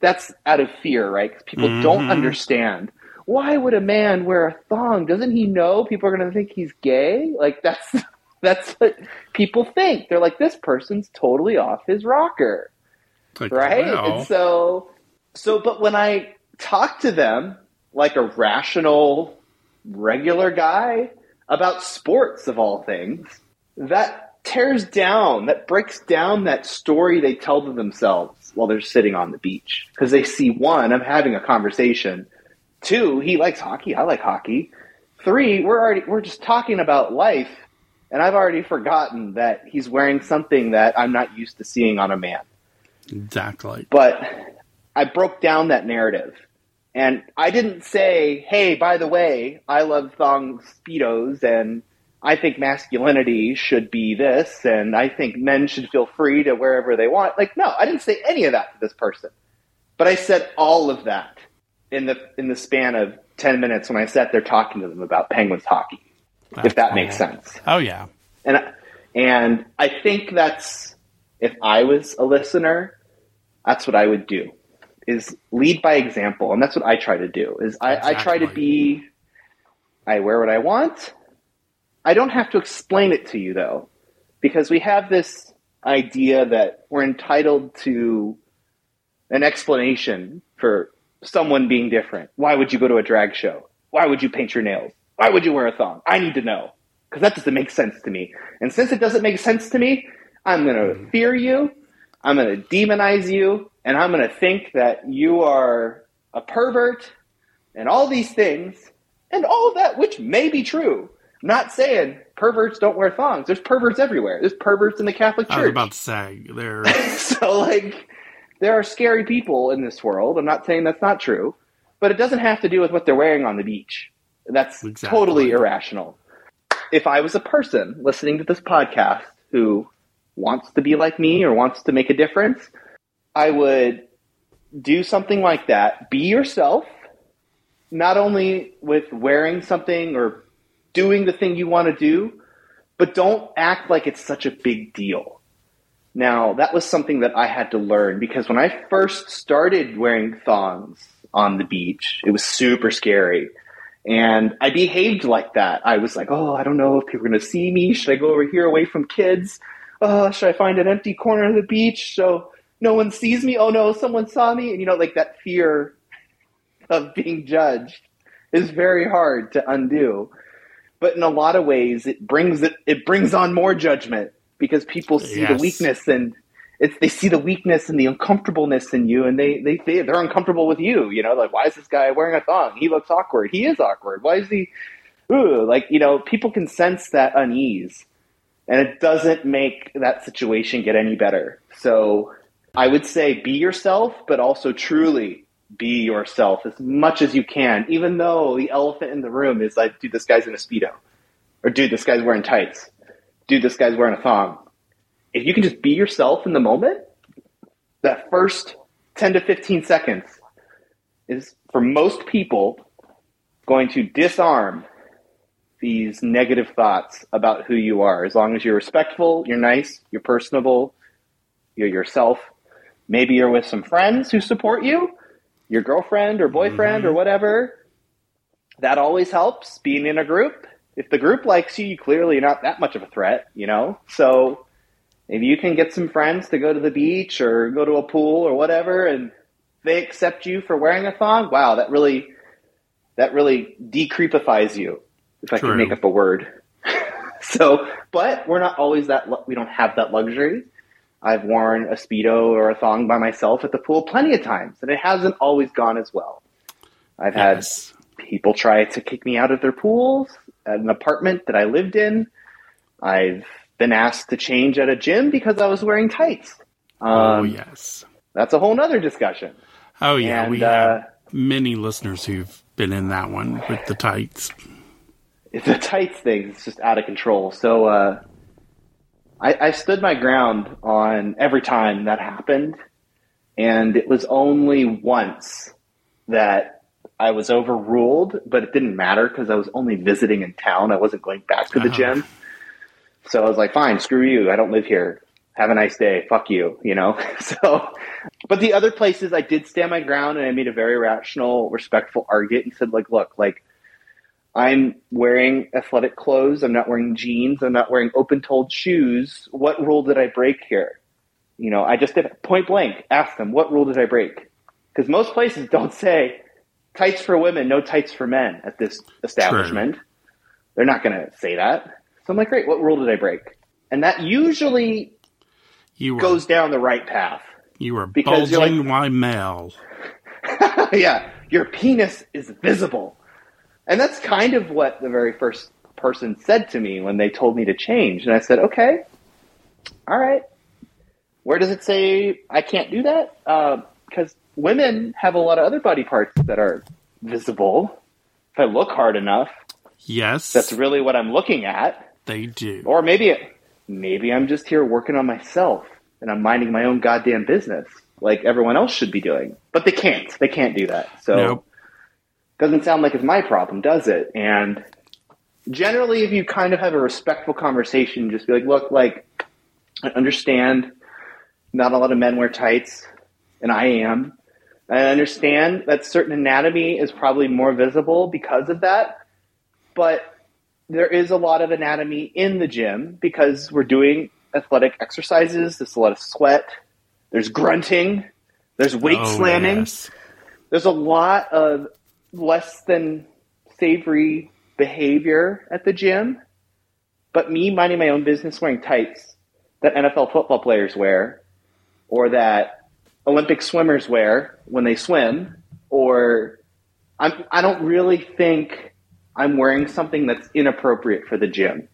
that's out of fear, right? Because people mm-hmm. don't understand. Why would a man wear a thong? Doesn't he know people are going to think he's gay? Like that's That's what people think. They're like, this person's totally off his rocker. Like, right? wow. And so, so, but when I talk to them like a rational, regular guy about sports of all things, that tears down, that breaks down that story they tell to themselves while they're sitting on the beach. Because they see one, I'm having a conversation. Two, he likes hockey. I like hockey. Three, we're already we're just talking about life, and I've already forgotten that he's wearing something that I'm not used to seeing on a man. exactly. But I broke down that narrative. And I didn't say, hey, by the way, I love thong speedos and I think masculinity should be this and I think men should feel free to wherever they want. Like, no, I didn't say any of that to this person. But I said all of that in the in the span of ten minutes when I sat there talking to them about Penguins hockey. if that makes sense. Oh yeah. And and I think that's if I was a listener, that's what I would do. Is lead by example, and that's what I try to do. Is I, I try to be. I wear what I want. I don't have to explain it to you though, because we have this idea that we're entitled to an explanation for someone being different. Why would you go to a drag show? Why would you paint your nails? Why would you wear a thong? I need to know because that doesn't make sense to me. And since it doesn't make sense to me, I'm going to fear you. I'm going to demonize you, and I'm going to think that you are a pervert and all these things, and all that, which may be true. I'm not saying perverts don't wear thongs. There's perverts everywhere. There's perverts in the Catholic I was Church. about to say there. so, like, there are scary people in this world. I'm not saying that's not true, but it doesn't have to do with what they're wearing on the beach. That's Exactly. totally irrational. If I was a person listening to this podcast who wants to be like me or wants to make a difference, I would do something like that. Be yourself, not only with wearing something or doing the thing you want to do, but don't act like it's such a big deal. Now, that was something that I had to learn because when I first started wearing thongs on the beach, it was super scary. And I behaved like that. I was like, oh, I don't know if people are going to see me. Should I go over here away from kids? Oh, should I find an empty corner of the beach so no one sees me? Oh no, someone saw me. And you know, like that fear of being judged is very hard to undo. But in a lot of ways, it brings it, it brings on more judgment because people see the weakness and it's, they see the weakness and the uncomfortableness in you and they, they, they, they're uncomfortable with you. You know, like, why is this guy wearing a thong? He looks awkward. He is awkward. Why is he, ooh, like, you know, people can sense that unease and it doesn't make that situation get any better. So I would say be yourself, but also truly be yourself as much as you can, even though the elephant in the room is like, dude, this guy's in a Speedo. Or dude, this guy's wearing tights. Dude, this guy's wearing a thong. If you can just be yourself in the moment, that first 10 to 15 seconds is for most people going to disarm these negative thoughts about who you are. As long as you're respectful, you're nice, you're personable, you're yourself. Maybe you're with some friends who support you, your girlfriend or boyfriend or mm-hmm. whatever. That always helps being in a group. If the group likes you, you clearly are not that much of a threat, you know? So maybe you can get some friends to go to the beach or go to a pool or whatever and they accept you for wearing a thong. Wow, that really that really decreepifies you if I True. can make up a word. so, but we're not always that. lu- We don't have that luxury. I've worn a speedo or a thong by myself at the pool plenty of times, and it hasn't always gone as well. I've had people try to kick me out of their pools at an apartment that I lived in. I've been asked to change at a gym because I was wearing tights. Um, oh yes. That's a whole nother discussion. Oh yeah. and, we uh, have many listeners who've been in that one with the tights. The tights thing is just out of control. So uh, I, I stood my ground on every time that happened, and it was only once that I was overruled, but it didn't matter because I was only visiting in town. I wasn't going back to the Oh. gym. So I was like, fine, screw you. I don't live here. Have a nice day. Fuck you, you know? So, but the other places I did stand my ground and I made a very rational, respectful argument and said, like, look, like, I'm wearing athletic clothes. I'm not wearing jeans. I'm not wearing open toed shoes. What rule did I break here? You know, I just did point blank ask them, what rule did I break? Because most places don't say tights for women, no tights for men at this establishment. True. They're not going to say that. So I'm like, great, what rule did I break? And that usually you were, goes down the right path. You were because bulging like, male. yeah, your penis is visible. And that's kind of what the very first person said to me when they told me to change. And I said, okay, all right. Where does it say I can't do that? Because uh, women have a lot of other body parts that are visible. If I look hard enough, yes, that's really what I'm looking at. They do. Or maybe, maybe I'm just here working on myself and I'm minding my own goddamn business like everyone else should be doing. But they can't. They can't do that. So nope. Doesn't sound like it's my problem, does it? And generally if you kind of have a respectful conversation, just be like, look, like I understand not a lot of men wear tights, and I am. I understand that certain anatomy is probably more visible because of that, but there is a lot of anatomy in the gym because we're doing athletic exercises. There's a lot of sweat. There's grunting. There's weight oh, slamming. Yes. There's a lot of less than savory behavior at the gym. But me minding my own business wearing tights that NFL football players wear or that Olympic swimmers wear when they swim or I'm, I don't really think I'm wearing something that's inappropriate for the gym.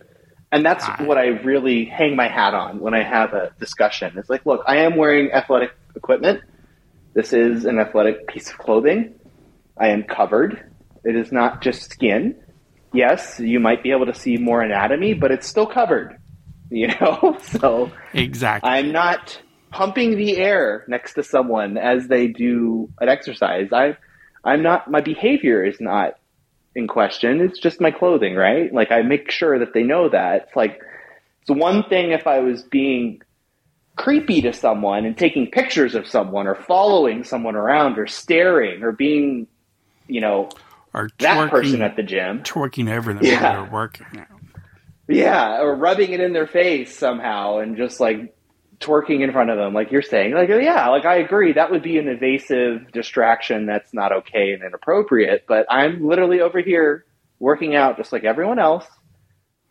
And that's ah. what I really hang my hat on when I have a discussion. It's like, look, I am wearing athletic equipment. This is an athletic piece of clothing. I am covered. It is not just skin. Yes, you might be able to see more anatomy, but it's still covered. You know? So Exactly. I'm not pumping the air next to someone as they do an exercise. I I'm not my behavior is not in question. It's just my clothing, right? Like I make sure that they know that. It's like it's one thing if I was being creepy to someone and taking pictures of someone or following someone around or staring or being, you know, or twerking, that person at the gym. Twerking everything yeah. they're working out. Yeah, or rubbing it in their face somehow and just like twerking in front of them, like you're saying. Like, oh, yeah, like I agree, that would be an invasive distraction that's not okay and inappropriate. But I'm literally over here working out just like everyone else.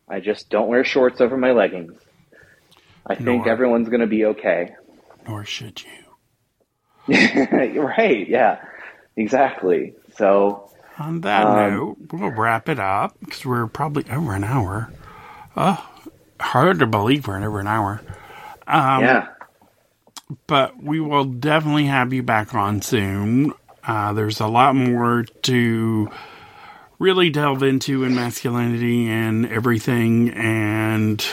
I just don't wear shorts over my leggings. I think everyone's going to be okay. Nor should you. right? Yeah, exactly. So, on that um, note, we'll wrap it up because we're probably over an hour. Oh, hard to believe we're over an hour. Um, yeah. But we will definitely have you back on soon. Uh, there's a lot more to really delve into in masculinity and everything. And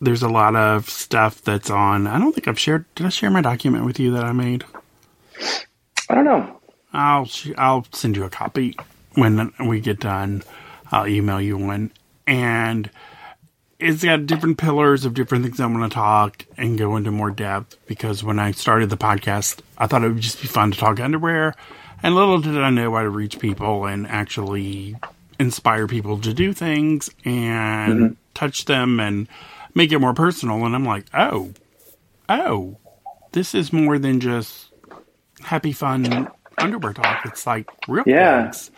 there's a lot of stuff that's on. I don't think I've shared. Did I share my document with you that I made? I don't know. I'll I'll send you a copy when we get done. I'll email you one. And it's got different pillars of different things I want to talk and go into more depth because when I started the podcast, I thought it would just be fun to talk underwear. And little did I know how to reach people and actually inspire people to do things and mm-hmm. touch them and make it more personal. And I'm like, oh, oh, this is more than just happy, fun underwear talk. It's like real yeah. things,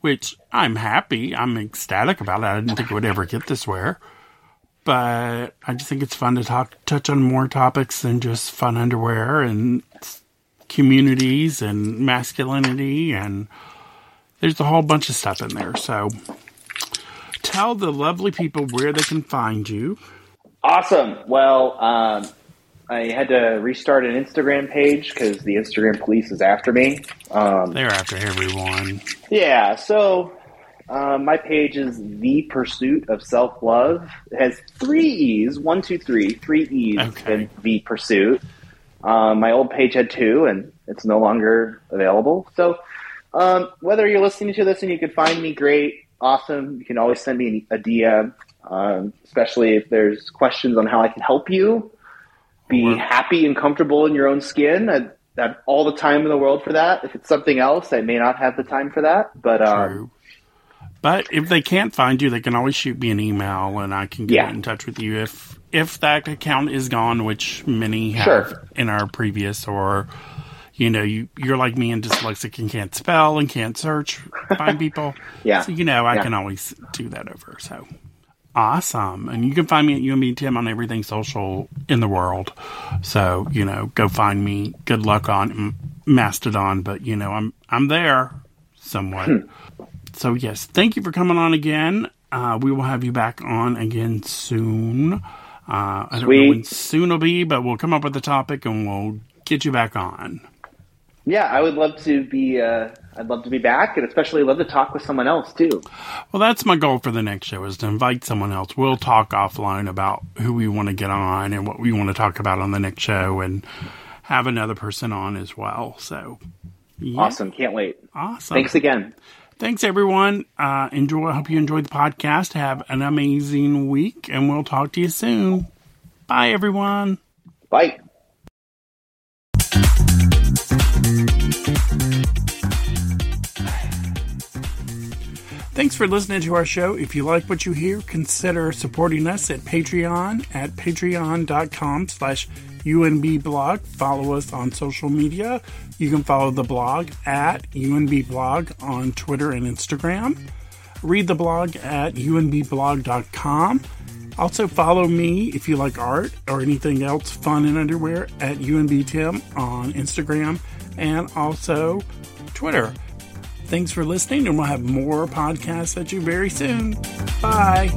which I'm happy. I'm ecstatic about it. I didn't think it would ever get this way but I just think it's fun to talk, touch on more topics than just fun underwear and communities and masculinity, and there's a whole bunch of stuff in there. So, tell the lovely people where they can find you. Awesome. Well, um, I had to restart an Instagram page because the Instagram police is after me. Um, They're after everyone. Yeah. So uh, my page is The Pursuit of Self Love. It has three E's one, two, three, three E's okay. in The Pursuit. Um, my old page had two, and it's no longer available. So, um, whether you're listening to this and you can find me, great, awesome. You can always send me a DM, um, especially if there's questions on how I can help you be happy and comfortable in your own skin. I, I have all the time in the world for that. If it's something else, I may not have the time for that. But um, But if they can't find you, they can always shoot me an email, and I can get Yeah. in touch with you if if that account is gone, which many have Sure. in our previous, or you know, you you're like me and dyslexic and can't spell and can't search, find people. Yeah. So you know, I Yeah. can always do that over. So awesome, and you can find me at UNB Tim on everything social in the world. So you know, go find me. Good luck on Mastodon, but you know, I'm I'm there somewhat. So yes, thank you for coming on again. Uh, we will have you back on again soon. Uh, I don't know when soon will be, but we'll come up with a topic and we'll get you back on. Yeah, I would love to be. Uh, I'd love to be back, and especially love to talk with someone else too. Well, that's my goal for the next show is to invite someone else. We'll talk offline about who we want to get on and what we want to talk about on the next show, and have another person on as well. So, yeah, Awesome, can't wait. awesome. Thanks again. Thanks, everyone. Uh, enjoy. I hope you enjoyed the podcast. Have an amazing week, and we'll talk to you soon. Bye, everyone. Bye. Thanks for listening to our show. If you like what you hear, consider supporting us at Patreon at patreon.com slash unbblog. Follow us on social media. You can follow the blog at unbblog on Twitter and Instagram. Read the blog at unbblog.com. Also follow me if you like art or anything else fun in underwear at unbtim on Instagram and also Twitter. Thanks for listening, and we'll have more podcasts at you very soon. Bye.